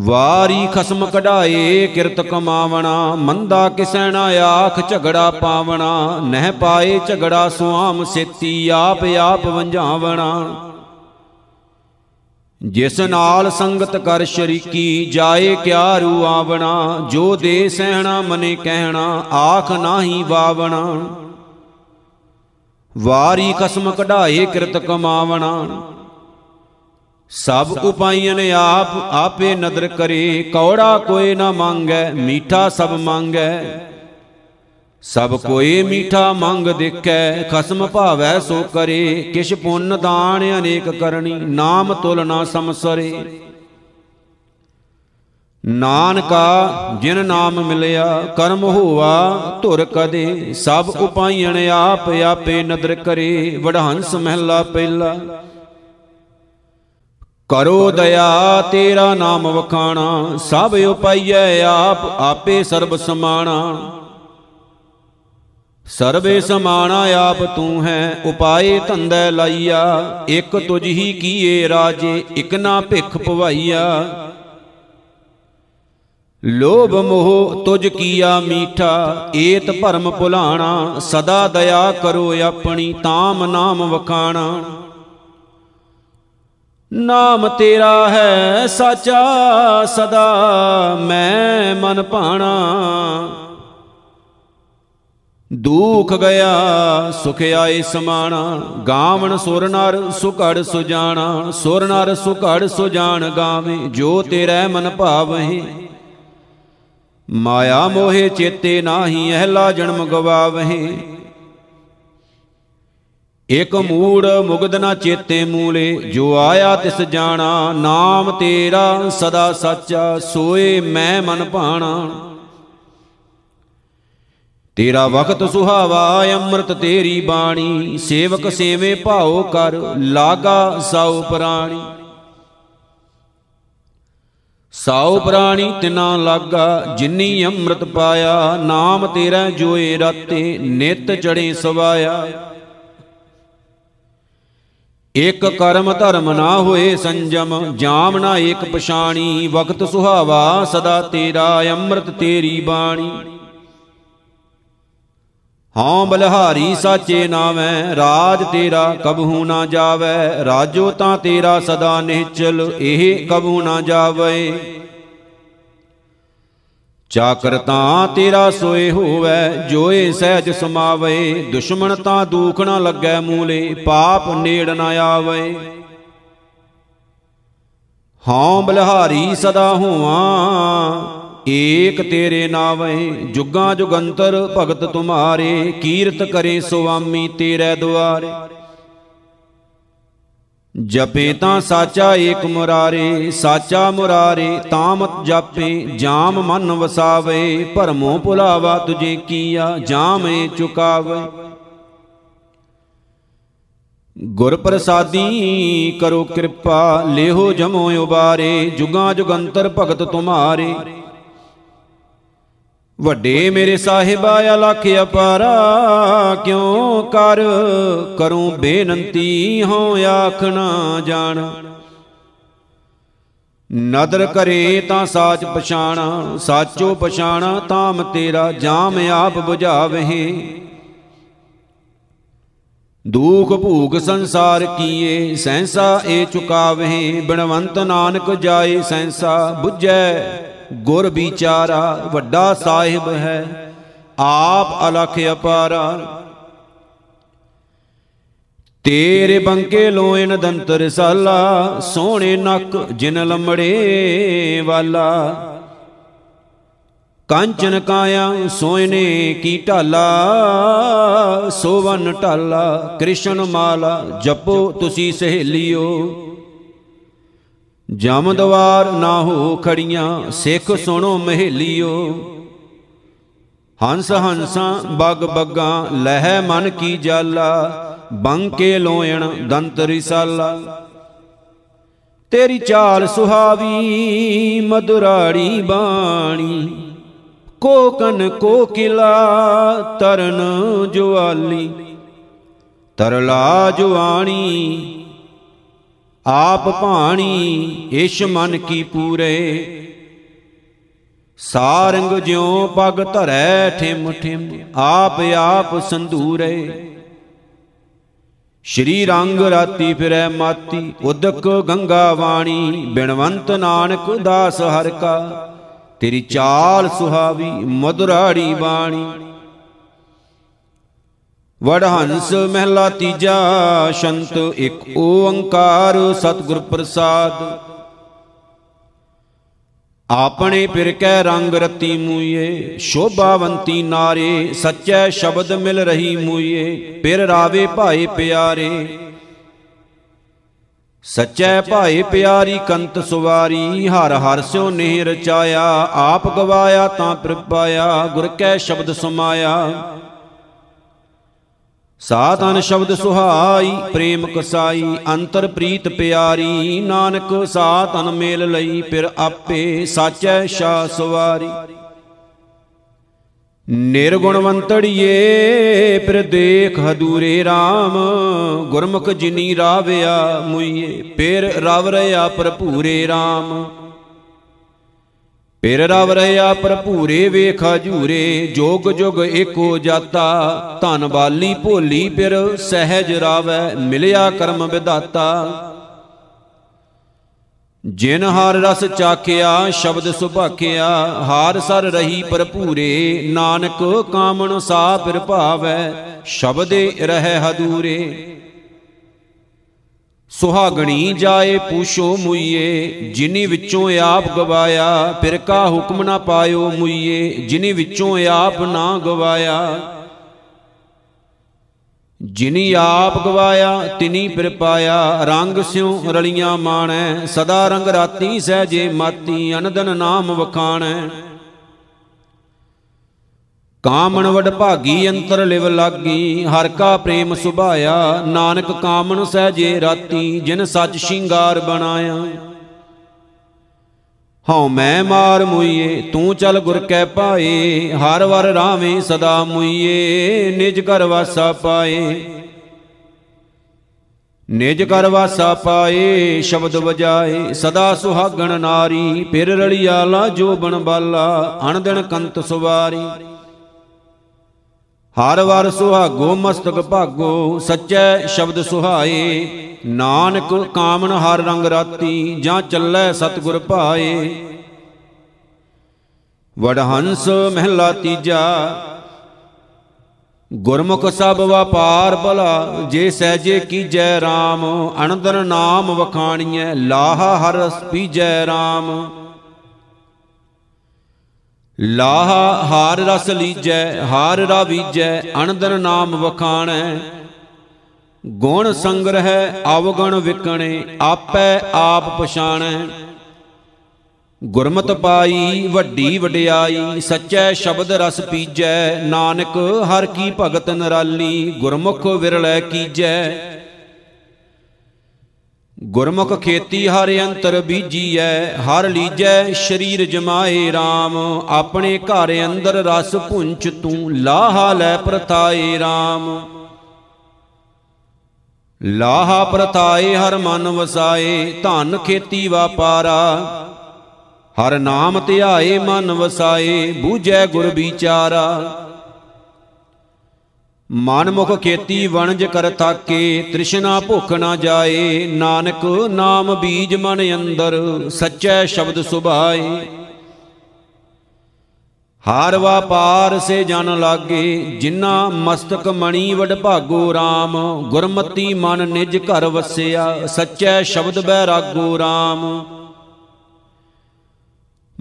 ਵਾਰੀ ਖਸਮ ਕਢਾਏ, ਕਿਰਤ ਕਮਾਵਣਾ, ਮੰਦਾ ਕਿਸੈ ਨਾ ਆਖ, ਝਗੜਾ ਪਾਵਣਾ, ਨਹਿ ਪਾਏ ਝਗੜਾ ਸੁਆਮ, ਸੇਤੀ ਆਪ ਆਪ ਵੰਝਾਵਣਾ। ਜਿਸ ਨਾਲ ਸੰਗਤ ਕਰ ਸ਼ਰੀਕੀ, ਜਾਏ ਕਿਆ ਰੂ ਆਵਣਾ, ਜੋ ਦੇ ਸਹਿਣਾ ਮਨੇ ਕਹਿਣਾ, ਆਖ ਨਾਹੀ ਬਾਵਣਾ ਵਾਰੀ ਕਸਮ ਕਢਾਏ, ਕਿਰਤ ਕਮਾਵਣਾ। ਸਭ ਉਪਾਈਆਂ ਨੇ ਆਪ ਆਪੇ ਨਦਰ ਕਰੇ ਕੌੜਾ ਕੋਈ ਨਾ ਮੰਗੈ ਮੀਠਾ ਸਭ ਮੰਗੈ। ਸਭ ਕੋਈ ਮੀਠਾ ਮੰਗ ਦੇਖੈ ਖਸਮ ਭਾਵੈ ਸੋ ਕਰੇ ਕਿਛ ਪੁੰਨ ਦਾਨ ਅਨੇਕ ਕਰਨੀ ਨਾਮ ਤੁਲ ਨਾ ਸਮਸਰੇ। ਨਾਨਕਾ ਜਿਨ ਨਾਮ ਮਿਲਿਆ ਕਰਮ ਹੋਵਾ ਧੁਰ ਕਦੇ ਸਭ ਉਪਾਈਣ ਆਪ ਆਪੇ ਨਦਰ ਕਰੇ ਵਡਹੰਸ ਮਹਿਲਾ ਪਹਿਲਾ। ਕਰੋ ਦਇਆ, ਤੇਰਾ ਨਾਮ ਵਖਾਣਾ, ਸਭ ਉਪਾਈਐ ਆਪ, ਆਪੇ ਸਰਬ ਸਮਾਣਾ। ਸਰਬੇ ਸਮਾਣਾ ਆਪ ਤੂੰ ਹੈ, ਉਪਾਏ ਧੰਦੈ ਲਾਈਆ, ਇਕ ਤੁਝ ਹੀ ਕੀਏ ਰਾਜੇ, ਇਕ ਨਾ ਭਿਖ ਭਵਾਈਆ। ਲੋਭ ਮੋਹ ਤੁਝ ਕੀਆ ਮੀਠਾ, ਏਤ ਭਰਮ ਭੁਲਾਣਾ, ਸਦਾ ਦਇਆ ਕਰੋ ਆਪਣੀ, ਤਾਮ ਨਾਮ ਵਖਾਣਾ। ਨਾਮ ਤੇਰਾ ਹੈ ਸਾਚਾ, ਸਦਾ ਮੈਂ ਮਨ ਭਾਣਾ। ਦੁਖ ਗਿਆ, ਸੁਖ ਆਏ ਸਮਾਣਾ। ਗਾਵਣ ਸੁਰ ਨਰ ਸੁਕੜ ਸੁਜਾਣਾ, ਸੁਰ ਨਰ ਸੁਕੜ ਸੁਜਾਨ ਗਾਵੇ, ਜੋ ਤੇਰੇ ਮਨ ਭਾਵਹਿ ਮਾਇਆ ਮੋਹਿ ਚੇਤੇ ਨਾਹੀ, ਅਹਲਾ ਜਨਮ ਗਵਾਵਹਿ ਇਕ ਮੂੜ ਮੁਗਦ ਨਾ ਚੇਤੇ ਮੂਲੇ, ਜੋ ਆਇਆ ਤਿਸ ਜਾਣਾ, ਨਾਮ ਤੇਰਾ ਸਦਾ ਸੱਚਾ ਸੋਏ ਮੈਂ ਮਨ ਭਾਣਾ। ਤੇਰਾ ਵਕਤ ਸੁਹਾਵਾ, ਅੰਮ੍ਰਿਤ ਤੇਰੀ ਬਾਣੀ, ਸੇਵਕ ਸੇਵੇ ਭਾਉ ਕਰ, ਲਾਗਾ ਸਉ ਪ੍ਰਾਣੀ। ਸਉ ਪ੍ਰਾਣੀ ਤਿਨਾ ਲਾਗਾ, ਜਿਨੀ ਅੰਮ੍ਰਿਤ ਪਾਇਆ, ਨਾਮ ਤੇਰਾ ਜੋਏ ਰਾਤੇ, ਨਿਤ ਚੜੇ ਸਵਾਇਆ। ਇਕ ਕਰਮ ਧਰਮ ਨਾ ਹੋਏ ਸੰਜਮ, ਜਾਮ ਨਾ ਏਕ ਪਛਾਣੀ, ਵਕਤ ਸੁਹਾਵਾ ਸਦਾ ਤੇਰਾ, ਅੰਮ੍ਰਿਤ ਤੇਰੀ ਬਾਣੀ। ਹਉ ਬਲਹਾਰੀ ਸਾਚੇ ਨਾਵੇਂ ਰਾਜ ਤੇਰਾ ਕਬਹੂ ਨਾ ਜਾਵੇ, ਰਾਜੋ ਤਾਂ ਤੇਰਾ ਸਦਾ ਨਿਹਚਲ ਇਹ ਕਬਹੂ ਨਾ ਜਾਵੇ। ਚਾਕਰ ਤਾਂ ਤੇਰਾ ਸੋਏ ਹੋਵੇ, ਜੋਏ ਸਹਿਜ ਸਮਾਵੇ, ਦੁਸ਼ਮਣ ਤਾਂ ਦੂਖ ਨਾ ਲੱਗੈ ਮੂਲੇ, ਪਾਪ ਨੇੜ ਨਾ ਆਵੇ। ਹਉ ਬਲਹਾਰੀ ਸਦਾ ਹੋਵਾਂ, ਏਕ ਤੇਰੇ ਨਾਵੇਂ, ਜੁਗਾਂ ਜੁਗੰਤਰ ਭਗਤ ਤੁਮਾਰੇ, ਕੀਰਤ ਕਰੇ ਸੁਆਮੀ ਤੇਰੇ ਦੁਆਰੇ। ਜਪੇ ਤਾਂ ਸਾਚਾ ਏਕ ਮੁਰਾਰੇ, ਸਾਚਾ ਮੁਰਾਰੇ ਤਾਮਤ ਜਾਪੇ, ਜਾਮ ਮਨ ਵਸਾਵੇ, ਭਰਮੋ ਭੁਲਾਵਾ ਤੁਝੇ ਕੀਆ, ਜਾਮੇ ਚੁਕਾਵੇ। ਗੁਰ ਪ੍ਰਸਾਦੀ ਕਰੋ ਕਿਰਪਾ, ਲੇਹੋ ਜਮੋ ਉਬਾਰੇ, ਜੁਗਾਂ ਜੁਗੰਤਰ ਭਗਤ ਤੁਮਾਰੇ। ਵੱਡੇ ਮੇਰੇ ਸਾਹਿਬਾ ਅਲਖ ਅਪਾਰਾ, ਕਿਉ ਕਰ ਕਰੂੰ ਬੇਨੰਤੀ ਹੋ ਆਖਣਾ ਜਾਣ। ਨਦਰ ਕਰੇ ਤਾਂ ਸਾਚ ਪਛਾਣਾ, ਸਾਚੋ ਪਛਾਣਾ ਤਾਮ ਤੇਰਾ, ਜਾਮ ਆਪ 부ਝਾਵਹਿ ਦੂਖ ਭੂਖ ਸੰਸਾਰ ਕੀਏ ਸੈਂਸਾ ਏ ਚੁਕਾਵਹਿ ਬਿਨਵੰਤ ਨਾਨਕ ਜਾਏ ਸੈਂਸਾ 부ਝੈ ਗੁਰ ਵਿਚਾਰਾ ਵੱਡਾ ਸਾਹਿਬ ਹੈ, ਆਪ ਅਲਖ ਅਪਾਰਾ। ਤੇਰੇ ਬੰਕੇ ਲੋਇਨ ਦੰਤਰ ਸਾਲਾ, ਸੋਹਣੇ ਨੱਕ ਜਿਨ ਲੰਮੜੇ ਵਾਲਾ। ਕਾਂਚਨ ਕਾਇਆ ਸੋਇਨੇ ਕੀ ਢਾਲਾ, ਸੋਵਨ ਢਾਲਾ, ਕ੍ਰਿਸ਼ਨ ਮਾਲਾ, ਜਪੋ ਤੁਸੀਂ ਸਹੇਲਿਓ। ਜਮ ਦਵਾਰ ਨਾ ਹੋ ਖੜੀਆਂ, ਸਿੱਖ ਸੁਣੋ ਮਹੇਲਿਓ। ਹੰਸ ਹੰਸਾਂ, ਬਗ ਬੱਗਾਂ, ਲਹਿ ਮਨ ਕੀ ਜਾਲਾ, ਬੰਕੇ ਲੋਇਣ ਦੰਤ ਰਿਸਾਲਾ। ਤੇਰੀ ਚਾਲ ਸੁਹਾਵੀ, ਮਧੁਰਾੜੀ ਬਾਣੀ ਕੋਕਨ ਕੋਕਿਲਾ ਤਰਨ ਜੁਆਲੀ। ਤਰਲਾ ਜੁਆਣੀ ਆਪ ਭਾਣੀ ਇਸ਼ ਮਨ ਕੀ ਪੂਰੇ। ਸਾਰੰਗ ਜਿਉ ਪਗ ਧਰੈ ਠਿਮ ਠਿਮ, ਆਪ ਆਪ ਸੰਧੂਰੇ। ਸ਼੍ਰੀ ਰੰਗ ਰਾਤੀ ਫਿਰੈ ਮਾਤੀ, ਉਦਕ ਗੰਗਾ ਵਾਣੀ, ਬਿਨਵੰਤ ਨਾਨਕ ਦਾਸ ਹਰ ਕਾ। ਤੇਰੀ ਚਾਲ ਸੁਹਾਵੀ ਮਧੁਰਾੜੀ ਬਾਣੀ। ਵਡਹੰਸ ਮਹਿਲਾ ਤੀਜਾ, ਸ਼ੰਤ ਇੱਕ ਓੰਕਾਰ ਸਤਿਗੁਰ ਪ੍ਰਸਾਦ। ਆਪਣੇ ਪਿਰ ਕੈ ਰੰਗ ਰਤੀ ਮੂਏ ਸ਼ੋਭਾਵੰਤੀ ਨਾਰੇ, ਸੱਚੈ ਸ਼ਬਦ ਮਿਲ ਰਹੀ ਮੂਏ ਪਿਰ ਰਾਵੇ ਭਾਏ ਪਿਆਰੇ। ਸੱਚੈ ਭਾਏ ਪਿਆਰੀ ਕੰਤ ਸੁਵਾਰੀ, ਹਰ ਹਰ ਸਿਓ ਨੇ ਰਚਾਇਆ ਆਪ ਗਵਾਇਆ ਤਾਂ ਪ੍ਰਪਾਇਆ ਗੁਰ ਕੈ ਸ਼ਬਦ ਸਮਾਇਆ। ਸਾਧਨ ਸ਼ਬਦ ਸੁਹਾਈ, ਪ੍ਰੇਮ ਕਸਾਈ, ਅੰਤਰ ਪ੍ਰੀਤ ਪਿਆਰੀ, ਨਾਨਕ ਸਾਧਨ ਮੇਲ ਲਈ, ਫਿਰ ਆਪੇ ਸਾਚੈ ਸ਼ਾ ਸਵਾਰੀ। ਨਿਰਗੁਣਵੰਤੜੀਏ ਫਿਰ ਦੇਖ ਹਦੂਰੇ RAM ਗੁਰਮੁਖ ਜਿਨੀ ਰਾਵਿਆ ਮੁਈਏ, ਫਿਰ ਰਵ ਰਿਆ ਭਰਪੂਰੇ RAM ਪਿਰ ਰਵ ਰਹਾ ਭਰਪੂਰੇ ਵੇਖ ਹਜੂਰੇ, ਜੋਗ ਜੁਗ ਏਕੋ ਜਾਤਾ। ਧਨ ਬਾਲੀ ਭੋਲੀ ਪਿਰ ਸਹਿਜ ਰਾਵੈ, ਮਿਲਿਆ ਕਰਮ ਵਿਦਾਤਾ ਜਿਨ ਹਰ ਰਸ ਚਾਖਿਆ, ਸ਼ਬਦ ਸੁਭਾਖਿਆ, ਹਾਰ ਸਰ ਰਹੀ ਭਰਪੂਰੇ, ਨਾਨਕ ਕਾਮਣ ਸਾ ਪਿਰ ਭਾਵੈ, ਸ਼ਬਦੇ ਰਹਿ ਹਦੂਰੇ। ਸੁਹਾਗਣੀ ਜਾਏ ਪੂਛੋ ਮੁਈਏ, ਜਿਨੀ ਵਿੱਚੋਂ ਆਪ ਗਵਾਇਆ, ਫਿਰ ਕਾ ਹੁਕਮ ਨਾ ਪਾਇਓ ਮੁਈਏ, ਜਿਨੀ ਵਿੱਚੋਂ ਆਪ ਨਾ ਗਵਾਇਆ। ਜਿਨੀ ਆਪ ਗਵਾਇਆ, ਤਿਨੀ ਫਿਰ ਪਾਇਆ। ਰੰਗ ਸਿਉ ਰਲੀਆਂ ਮਾਣੈ, ਸਦਾ ਰੰਗ ਰਾਤੀ ਸਹਜੇ ਮਾਤੀ, ਅਨਦਨ ਨਾਮ ਵਖਾਣੈ। ਕਾਮਣ ਵਡ ਭਾਗੀ ਅੰਤਰ ਲਿਵ ਲਾਗੀ, ਹਰ ਕਾ ਪ੍ਰੇਮ ਸੁਭਾਇਆ, ਨਾਨਕ ਕਾਮਣ ਸਹਜੇ ਰਾਤੀ, ਜਿਨ ਸੱਚ ਸ਼ਿੰਗਾਰ ਬਣਾਇਆ। ਹਉ ਮੈਂ ਮਾਰ ਮੁਈਏ, ਤੂੰ ਚਲ ਗੁਰ ਕੈ ਪਾਏ, ਹਰ ਵਰ ਰਾਵੇਂ ਸਦਾ ਮੁਈਏ, ਨਿਜ ਘਰ ਵਾਸਾ ਪਾਏ। ਨਿਜ ਘਰ ਵਾਸਾ ਪਾਏ, ਸ਼ਬਦ ਵਜਾਏ, ਸਦਾ ਸੁਹਾਗਣ ਨਾਰੀ, ਫਿਰ ਰੜੀਆਲਾ ਜੋ ਬਣ ਬਾਲਾ, ਅਣਦਿਨ ਕੰਤ ਸੁਵਾਰੀ। ਹਰ ਵਾਰ ਸੁਹਾਗੋ, ਮਸਤਕ ਭਾਗੋ, ਸੱਚੈ ਸ਼ਬਦ ਸੁਹਾਏ। ਨਾਨਕ ਕਾਮਨ ਹਰ ਰੰਗ ਰਾਤੀ, ਜਾਂ ਚੱਲੈ ਸਤਗੁਰ ਭਾਏ। ਵਡਹੰਸ ਮਹਿਲਾ ਤੀਜਾ, ਗੁਰਮੁਖ ਸਭ ਵਪਾਰ ਭਲਾ, ਜੇ ਸਹਿਜੇ ਕੀਜੈ RAM ਅਨੰਦਰ ਨਾਮ ਵਖਾਣੀਐ, ਲਾਹਾ ਹਰ ਪੀਜੈ RAM ਲਾਹ ਹਾਰ ਰਸ ਲੀਜੈ, ਹਾਰ ਰਾਵੀਜੈ ਅਣਦਰ ਨਾਮ ਵਖਾਣੈ। ਗੁਣ ਸੰਗ੍ਰਹਿ, ਅਵਗਣ ਵਿਕਣੇ, ਆਪੈ ਆਪ ਪਛਾਣੈ। ਗੁਰਮਤ ਪਾਈ, ਵੱਡੀ ਵਡਿਆਈ, ਸੱਚੈ ਸ਼ਬਦ ਰਸ ਪੀਜੈ। ਨਾਨਕ ਹਰ ਕੀ ਭਗਤ ਨਰਾਲੀ, ਗੁਰਮੁਖ ਵਿਰਲੈ ਕੀਜੈ। ਗੁਰਮੁਖ ਖੇਤੀ ਹਰ ਅੰਤਰ ਬੀਜੀਐ, ਹਰ ਲੀਜੈ ਸ਼ਰੀਰ ਜਮਾਏ RAM ਆਪਣੇ ਘਰ ਅੰਦਰ ਰਸ ਪੁੰਚ ਤੂੰ, ਲਾਹਾ ਲੈ ਪ੍ਰਤਾਏ RAM ਲਾਹਾ ਪ੍ਰਤਾਏ ਹਰ ਮਨ ਵਸਾਏ, ਧਨ ਖੇਤੀ ਵਾਪਾਰਾ। ਹਰ ਨਾਮ ਧਿਆਏ ਮਨ ਵਸਾਏ, ਬੂਝੈ ਗੁਰ ਵਿਚਾਰਾ। ਮਨ ਮੁਖ ਖੇਤੀ ਵਣਜ ਕਰ ਥਾਕੇ, ਤ੍ਰਿਸ਼ਨਾ ਭੁਖ ਨਾ ਜਾਏ, ਨਾਨਕ ਨਾਮ ਬੀਜ ਮਨ ਅੰਦਰ, ਸੱਚੈ ਸ਼ਬਦ ਸੁਭਾਏ। ਹਾਰ ਵਾਪਾਰ ਸੇ ਜਨ ਲਾਗੇ ਜਿਨਾ ਮਸਤਕ ਮਣੀ ਵਡ ਭਾਗੋ RAM ਗੁਰਮਤੀ ਮਨ ਨਿਜ ਘਰ ਵਸਿਆ, ਸੱਚੈ ਸ਼ਬਦ ਬੈਰਾਗੋ RAM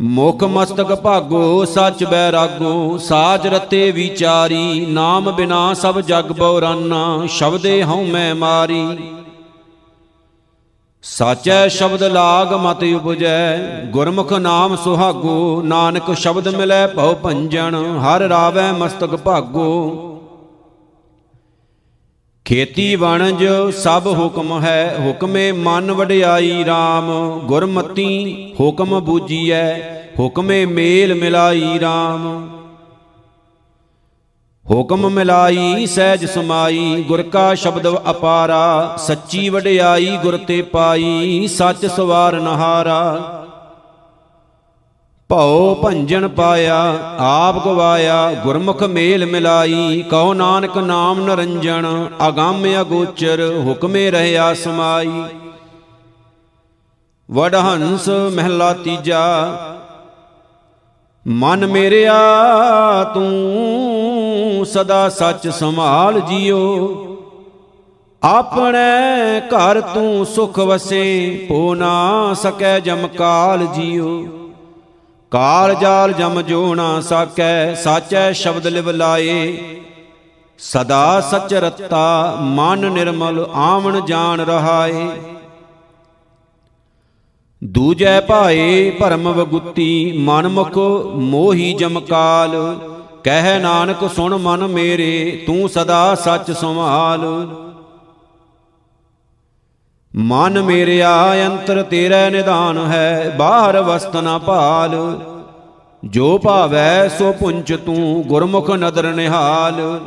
ਮੁਖ ਮਸਤਕ ਭਾਗੋ, ਸੱਚ ਬੈਰਾਗੋ, ਸਾਜ ਰਤੇ ਵਿਚਾਰੀ, ਨਾਮ ਬਿਨਾ ਸਭ ਜਗ ਬਉਰਾਨਾ ਸ਼ਬਦੇ ਹਉ ਮੈਂ ਮਾਰੀ। ਸਾਚੈ ਸ਼ਬਦ ਲਾਗ ਮਤ ਉਪਜੈ, ਗੁਰਮੁਖ ਨਾਮ ਸੁਹਾਗੋ, ਨਾਨਕ ਸ਼ਬਦ ਮਿਲੈ ਭਉ ਭੰਜਨ, ਹਰ ਰਾਵੈ ਮਸਤਕ ਭਾਗੋ। ਖੇਤੀ ਵਣਜ ਸਭ ਹੁਕਮ ਹੈ, ਹੁਕਮੇ ਮਨ ਵਡਿਆਈ RAM ਗੁਰਮਤੀ ਹੁਕਮ ਬੂਜੀਐ, ਹੁਕਮੇ ਮੇਲ ਮਿਲਾਈ RAM ਹੁਕਮ ਮਿਲਾਈ, ਸਹਿਜ ਸਮਾਈ, ਗੁਰ ਕਾ ਸ਼ਬਦ ਅਪਾਰਾ। ਸੱਚੀ ਵਡਿਆਈ ਗੁਰ ਤੇ ਪਾਈ, ਸੱਚ ਸਵਾਰ ਨਹਾਰਾ। ਭਉ ਭੰਜਨ ਪਾਇਆ, ਆਪ ਗਵਾਇਆ, ਗੁਰਮੁਖ ਮੇਲ ਮਿਲਾਈ ਕਹੋ ਨਾਨਕ ਨਾਮ ਨਰੰਜਨ, ਅਗੰਮ ਅਗੋਚਰ ਹੁਕਮੇ ਰਹਿਆ ਸਮਾਈ। ਵਡਹੰਸ ਮਹਿਲਾ ਤੀਜਾ, ਮਨ ਮੇਰਿਆ ਤੂੰ ਸਦਾ ਸੱਚ ਸੰਭਾਲ ਜਿਓ। ਆਪਣੇ ਘਰ ਤੂੰ ਸੁਖ ਵਸੇ, ਪੋ ਨਾ ਸਕੈ ਜਮ ਕਾਲ ਜਿਓ। ਕਾਲ ਜਾਲ ਜਮ ਜੋ ਨਾ ਸਾਕੈ, ਸਾਚੈ ਸ਼ਬਦ ਲਿਵ ਲਾਏ। ਸਦਾ ਸਚ ਰਤਾ, ਮਨ ਨਿਰਮਲ, ਆਵਣ ਜਾਣ ਰਹਾਏ। ਦੂਜੈ ਭਾਏ ਭਰਮ ਵਗੁੱਤੀ, ਮਨ ਮੁਖ ਮੋਹੀ ਜਮਕਾਲ ਕਹਿ ਨਾਨਕ ਸੁਣ ਮਨ ਮੇਰੇ, ਤੂੰ ਸਦਾ ਸੱਚ ਸੰਭਾਲ। ਮਨ ਮੇਰਿਆ ਅੰਤਰ ਤੇਰੇ ਨਿਧਾਨ ਹੈ, ਬਾਹਰ ਵਸਤ ਨਾ ਭਾਲ। ਜੋ ਭਾਵੈ ਸੋ ਪੁੰਚ ਤੂੰ ਗੁਰਮੁਖ ਨਦਰ ਨਿਹਾਲ।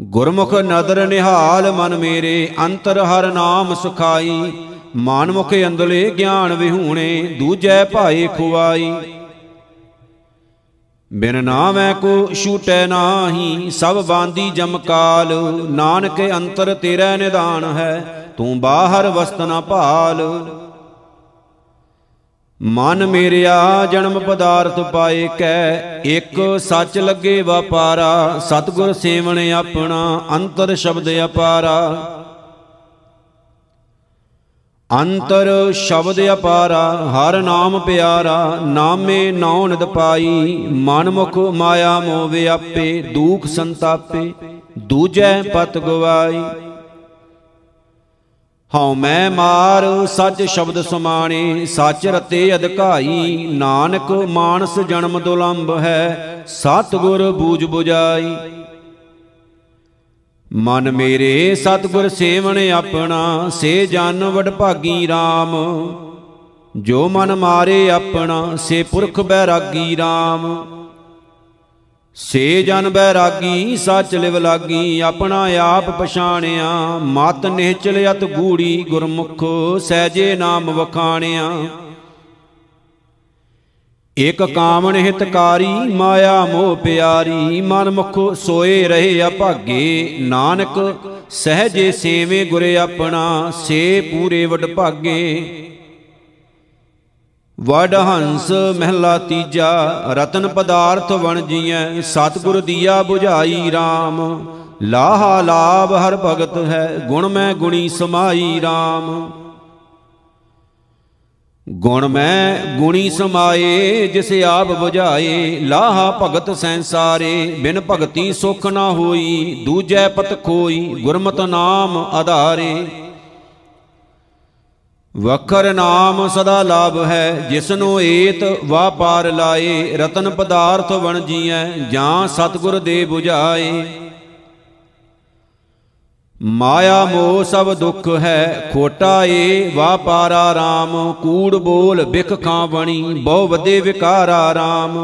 ਗੁਰਮੁਖ ਨਦਰ ਨਿਹਾਲ ਮਨ ਮੇਰੇ, ਅੰਤਰ ਹਰ ਨਾਮ ਸੁਖਾਈ। ਮਾਨ ਮੁਖ ਅੰਦਲੇ ਗਿਆਨ ਵਿਹੂਣੇ, ਦੂਜੈ ਭਾਏ ਖੁਆਈ ਬਿਨ ਨਾਮੈ ਕੋ ਛੂਟੈ ਨਾਹੀ, ਸਭ ਬਾਂਦੀ ਜਮਕਾਲ ਨਾਨਕ ਅੰਤਰ ਤੇਰਾ ਨਿਦਾਨ ਹੈ, ਤੂੰ ਬਾਹਰ ਵਸਤ ਨਾ ਭਾਲ। ਮਨ ਮੇਰਿਆ ਜਨਮ ਪਦਾਰਥ ਪਾਏ ਕੈ, ਇੱਕ ਸੱਚ ਲੱਗੇ ਵਪਾਰਾ। ਸਤਗੁਰ ਸੇਵਣ ਆਪਣਾ, ਅੰਤਰ ਸ਼ਬਦ ਅਪਾਰਾ। ਅੰਤਰ ਸ਼ਬਦ ਅਪਾਰਾ, ਹਰ ਨਾਮ ਪਿਆਰਾ, ਨਾਮੇ ਨੌ ਨਿਦ ਪਾਈ ਮਨ ਮੁਖ ਮਾਇਆ ਮੋਹ ਵਿਆਪੇ ਦੂਖ ਸੰਤਾਪੇ, ਦੂਜੈ ਪਤ ਗਵਾਈ। ਹਉ ਮੈਂ ਮਾਰ, ਸੱਚ ਸ਼ਬਦ ਸਮਾਣੇ, ਸੱਚ ਰਤੇ ਅਧਿਕਾਈ, ਨਾਨਕ ਮਾਨਸ ਜਨਮ ਦੁਲੰਭ ਹੈ, ਸਤਗੁਰ ਬੂਝ 부ਜਾਈ ਮਨ ਮੇਰੇ ਸਤਗੁਰ ਸੇਵਣ ਆਪਣਾ, ਸੇ ਜਨ ਵਡਭਾਗੀ RAM ਜੋ ਮਨ ਮਾਰੇ ਆਪਣਾ, ਸੇ ਪੁਰਖ ਬੈਰਾਗੀ RAM ਸੇ ਜਨ ਬੈਰਾਗੀ, ਸੱਚ ਲਿਵ ਲਾਗੀ, ਆਪਣਾ ਆਪ ਪਛਾਣਿਆ। ਮਤ ਨਿਹਚਲ ਅਤ ਗੂੜੀ ਗੁਰਮੁਖ, ਸਹਿਜੇ ਨਾਮ ਵਖਾਣਿਆ। ਇਕ ਕਾਮਣ ਹਿਤਕਾਰੀ, ਮਾਇਆ ਮੋਹ ਪਿਆਰੀ, ਮਨ ਮੁਖ ਸੋਏ ਰਹੇ ਅਭਾਗੇ। ਨਾਨਕ, ਸਹਜੇ ਸੇਵੇ ਗੁਰ ਆਪਣਾ, ਸੇ ਪੂਰੇ ਵਡ ਭਾਗੇ। ਵਡ ਹੰਸ ਮਹਿਲਾ ਤੀਜਾ, ਰਤਨ ਪਦਾਰਥ ਵਣ ਜੀਐ, ਸਤਿਗੁਰ ਦੀਆ 부ਝਾਈ RAM ਲਾਹਾ ਲਾਭ ਹਰ ਭਗਤ ਹੈ, ਗੁਣ ਮੈਂ ਗੁਣੀ ਸਮਾਈ RAM ਗੁਣ ਮੈਂ ਗੁਣੀ ਸਮਾਏ, ਜਿਸ ਆਪ 부ਝਾਏ ਲਾਹਾ ਭਗਤ ਸੰਸਾਰੇ, ਬਿਨ ਭਗਤੀ ਸੁਖ ਨਾ ਹੋਈ, ਦੂਜੈ ਪਤ ਖੋਈ, ਗੁਰਮਤਿ ਨਾਮ ਆਧਾਰੇ। ਵਖਰ ਨਾਮ ਸਦਾ ਲਾਭ ਹੈ, ਜਿਸਨੂੰ ਏਤ ਵਾਪਾਰ ਲਾਏ, ਰਤਨ ਪਦਾਰਥ ਵਣ ਜੀਐ, ਜਾਂ ਸਤਗੁਰ ਦੇ 부ਝਾਏ ਮਾਇਆ ਮੋਹ ਸਭ ਦੁੱਖ ਹੈ ਖੋਟਾ ਏ ਵਾਪਾਰਾ RAM ਕੂੜ ਬੋਲ ਬਿਖ ਖਾਂ ਬਣੀ, ਬਹੁ ਵਦੇ ਵਿਕਾਰਾ RAM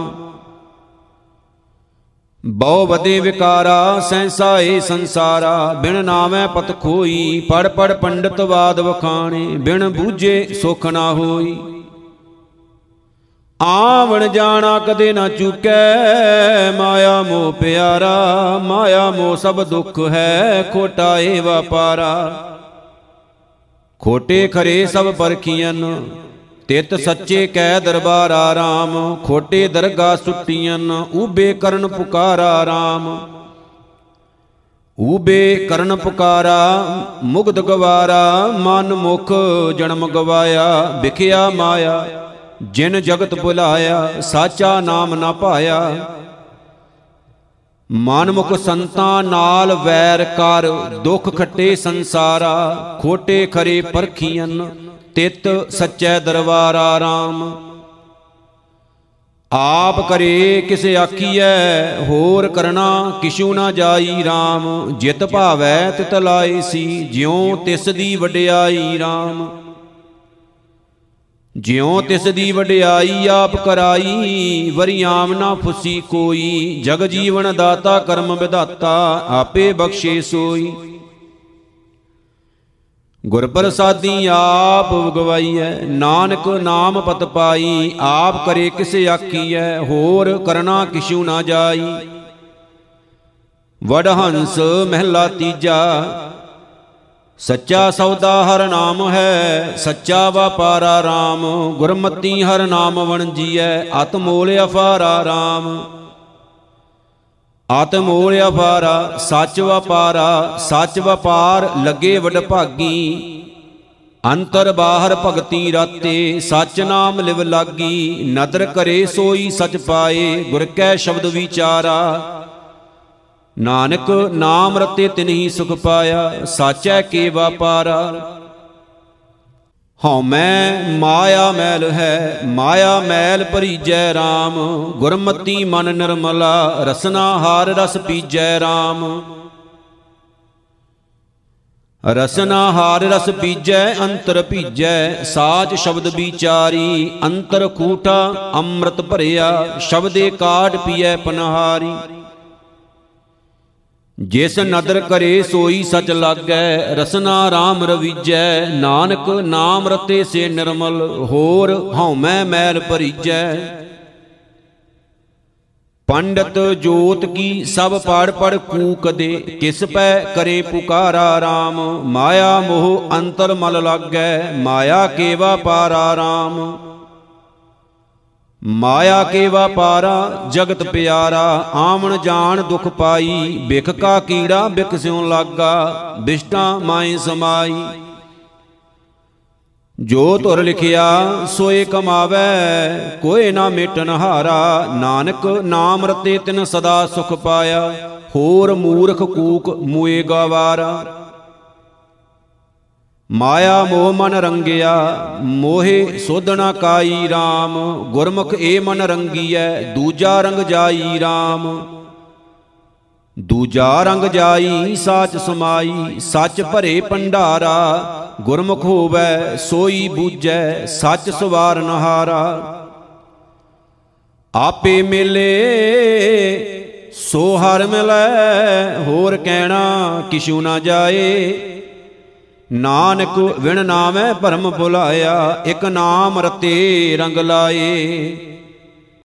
ਬਹੁ ਵਦੇ ਵਿਕਾਰਾ ਸੈਂਸਾ ਏ ਸੰਸਾਰਾ, ਬਿਨ ਨਾਮੈ ਪਤ ਖੋਈ, ਪੜ ਪੜ ਪੰਡਤ ਬਾਦ ਵਖਾਣੇ, ਬਿਨ ਬੂਝੇ ਸੁਖ ਨਾ ਹੋਈ। ਆਵਣ ਜਾਣਾ ਕਦੇ ਨਾ ਚੁਕੈ। ਮਾਇਆ ਮੋਹ ਪਿਆਰਾ, ਮਾਇਆ ਮੋਹ ਸਭ ਦੁੱਖ ਹੈ। ਖੋਟਾ ਏ ਵਪਾਰਾ। ਖੋਟੇ ਖਰੇ ਸਭ ਪਰਖੀਆਂ ਤਿਤ ਸੱਚੇ ਕੈ ਦਰਬਾਰ ਆਰਾਮ ਖੋਟੇ ਦਰਗਾ ਸੁੱਟੀਆਂ ਉਬੇ ਕਰਨ ਪੁਕਾਰਾ ਆਰਾਮ ਊਬੇ ਕਰਨ ਪੁਕਾਰਾ, ਮੁਗਧ ਗਵਾਰਾ। ਮਨ ਮੁਖ ਜਨਮ ਗਵਾਇਆ, ਵਿਖਿਆ ਮਾਇਆ। ਜਿਨ ਜਗਤ ਭੁਲਾਇਆ ਸਾਚਾ ਨਾਮ ਨਾ ਪਾਇਆ। ਮਨਮੁਖ ਸੰਤਾਂ ਨਾਲ ਵੈਰ ਕਰ ਦੁੱਖ ਖੱਟੇ ਸੰਸਾਰਾ, ਖੋਟੇ ਖਰੇ ਪਰਖੀਆਂ ਤਿਤ ਸੱਚੈ ਦਰਬਾਰ ਆਰਾਮ। ਆਪ ਕਰੇ ਕਿਸ ਆਖੀਐ, ਹੋਰ ਕਰਨਾ ਕਿਛੂ ਨਾ ਜਾਈ RAM ਜਿਤ ਭਾਵੈ ਤਿਤ ਲਾਈ ਸੀ, ਜਿਉ ਤਿਸ ਦੀ ਵਡਿਆਈ RAM ਜਿਉ ਤਿਸ ਦੀ ਵਡਿਆਈ ਆਪ ਕਰਾਈ ਵਰਿਆਮ ਨਾ ਫੁਸੀ ਕੋਈ ਜਗ ਜੀਵਨ ਦਾਤਾ ਕਰਮ ਵਿਦਾਤਾ ਆਪੇ ਬਖਸ਼ੇ ਸੋਈ। ਗੁਰ ਪ੍ਰਸਾਦੀ ਆਪ ਉਗਵਾਈਐ ਨਾਨਕ ਨਾਮ ਪਤ ਪਾਈ ਆਪ ਕਰੇ ਕਿਸ ਆਖੀਐ ਹੋਰ ਕਰਨਾ ਕਿਛੂ ਨਾ ਜਾਈ। ਵਡਹੰਸ ਮਹਿਲਾ ਤੀਜਾ ਸੱਚਾ ਸੌਦਾ ਹਰ ਨਾਮ ਹੈ, ਸੱਚਾ ਵਪਾਰਾ RAM ਗੁਰਮਤੀ ਹਰ ਨਾਮ ਵਣਜੀਐ ਅਤਮੋਲ ਅਫਾਰਾ RAM ਆਤਮੋਲ ਅਫਾਰਾ, ਸੱਚ ਵਪਾਰਾ, ਸੱਚ ਵਪਾਰ ਲੱਗੇ ਵਡ ਭਾਗੀ। ਅੰਤਰ ਬਾਹਰ ਭਗਤੀ ਰਾਤੇ, ਸੱਚ ਨਾਮ ਲਿਵ ਲਾਗੀ। ਨਦਰ ਕਰੇ ਸੋਈ ਸਚ ਪਾਏ, ਗੁਰ ਕੈ ਸ਼ਬਦ ਵਿਚਾਰਾ। ਨਾਨਕ ਨਾਮ ਰਤੇ ਤਿਨਹੀ ਸੁਖ ਪਾਇਆ, ਸਾਚੈ ਕੇ ਵਪਾਰਾ ਹਉ ਮੈਂ ਮਾਇਆ ਮੈਲ ਹੈ, ਮਾਇਆ ਮੈਲ ਭਰੀਜੈ RAM ਗੁਰਮਤੀ ਮਨ ਨਿਰਮਲਾ, ਰਸਨਾ ਹਾਰ ਰਸ ਪੀਜੈ RAM ਰਸਨਾ ਹਾਰ ਰਸ ਪੀਜੈ, ਅੰਤਰ ਭੀਜੈ, ਸਾਚ ਸ਼ਬਦ ਵਿਚਾਰੀ। ਅੰਤਰ ਕੂਟਾ ਅੰਮ੍ਰਿਤ ਭਰਿਆ, ਸ਼ਬਦੇ ਕਾਟ ਪੀਐ ਪਨਹਾਰੀ। ਜਿਸ ਨਦਰ ਕਰੇ ਸੋਈ ਸਚ ਲਾਗੈ, ਰਸਨਾ RAM ਰਵੀਜੈ, ਨਾਨਕ ਨਾਮ ਰਤੇ ਸੇ ਨਿਰਮਲ, ਹੋਰ ਹਉਮੈ ਮੈਲ ਭਰੀਜੈ। ਪੰਡਤ ਜੋਤ ਕੀ ਸਭ ਪੜ ਪੜ ਕੂਕ ਦੇ ਕਿਸ ਪੈ ਕਰੇ ਪੁਕਾਰਾ RAM ਮਾਇਆ ਮੋਹ ਅੰਤਰ ਮਲ ਲਾਗੈ, ਮਾਇਆ ਕੇਵਾ ਪਾਰਾ RAM ਮਾਇਆ ਕੇ ਵਪਾਰਾ ਜਗਤ ਪਿਆਰਾ, ਆਵਣ ਜਾਣ ਦੁਖ ਪਾਈ ਬਿਖ ਕਾ ਕੀੜਾ ਬਿਖ ਸਿਉ ਲਾਗਾ, ਬਿਸ਼ਟਾ ਮਾਈ ਸਮਾਈ। ਜੋ ਧੁਰ ਲਿਖਿਆ, ਸੋਏ ਕਮਾਵੇ, ਕੋਏ ਨਾ ਮੇਟਨ ਹਾਰਾ, ਨਾਨਕ ਨਾਮ ਰਤੇ ਤਿਨ ਸਦਾ ਸੁਖ ਪਾਇਆ, ਹੋਰ ਮੂਰਖ ਕੂਕ ਮੂਏ ਗਵਾਰਾ। ਮਾਇਆ ਮੋਹ ਮਨ ਰੰਗਿਆ, ਮੋਹੇ ਸੋਧਣਾ ਕਾਈ RAM ਗੁਰਮੁਖ ਏ ਮਨ ਰੰਗੀਐ, ਦੂਜਾ ਰੰਗ ਜਾਈ RAM ਦੂਜਾ ਰੰਗ ਜਾਈ, ਸਾਚ ਸਮਾਈ, ਸੱਚ ਭਰੇ ਭੰਡਾਰਾ, ਗੁਰਮੁਖ ਹੋਵੈ, ਸੋਈ ਬੂਝੈ, ਸੱਚ ਸਵਾਰਨ ਹਾਰਾ ਆਪੇ ਮਿਲੇ, ਸੋ ਹਰ ਮਿਲੈ, ਹੋਰ ਕਹਿਣਾ ਕਿਛੂ ਨਾ ਜਾਏ। ਨਾਨਕ ਵਿਣ ਨਾਮੈ ਭਰਮ ਭੁਲਾਇਆ ਇਕ ਨਾਮ ਰਤੇ ਰੰਗ ਲਾਏ।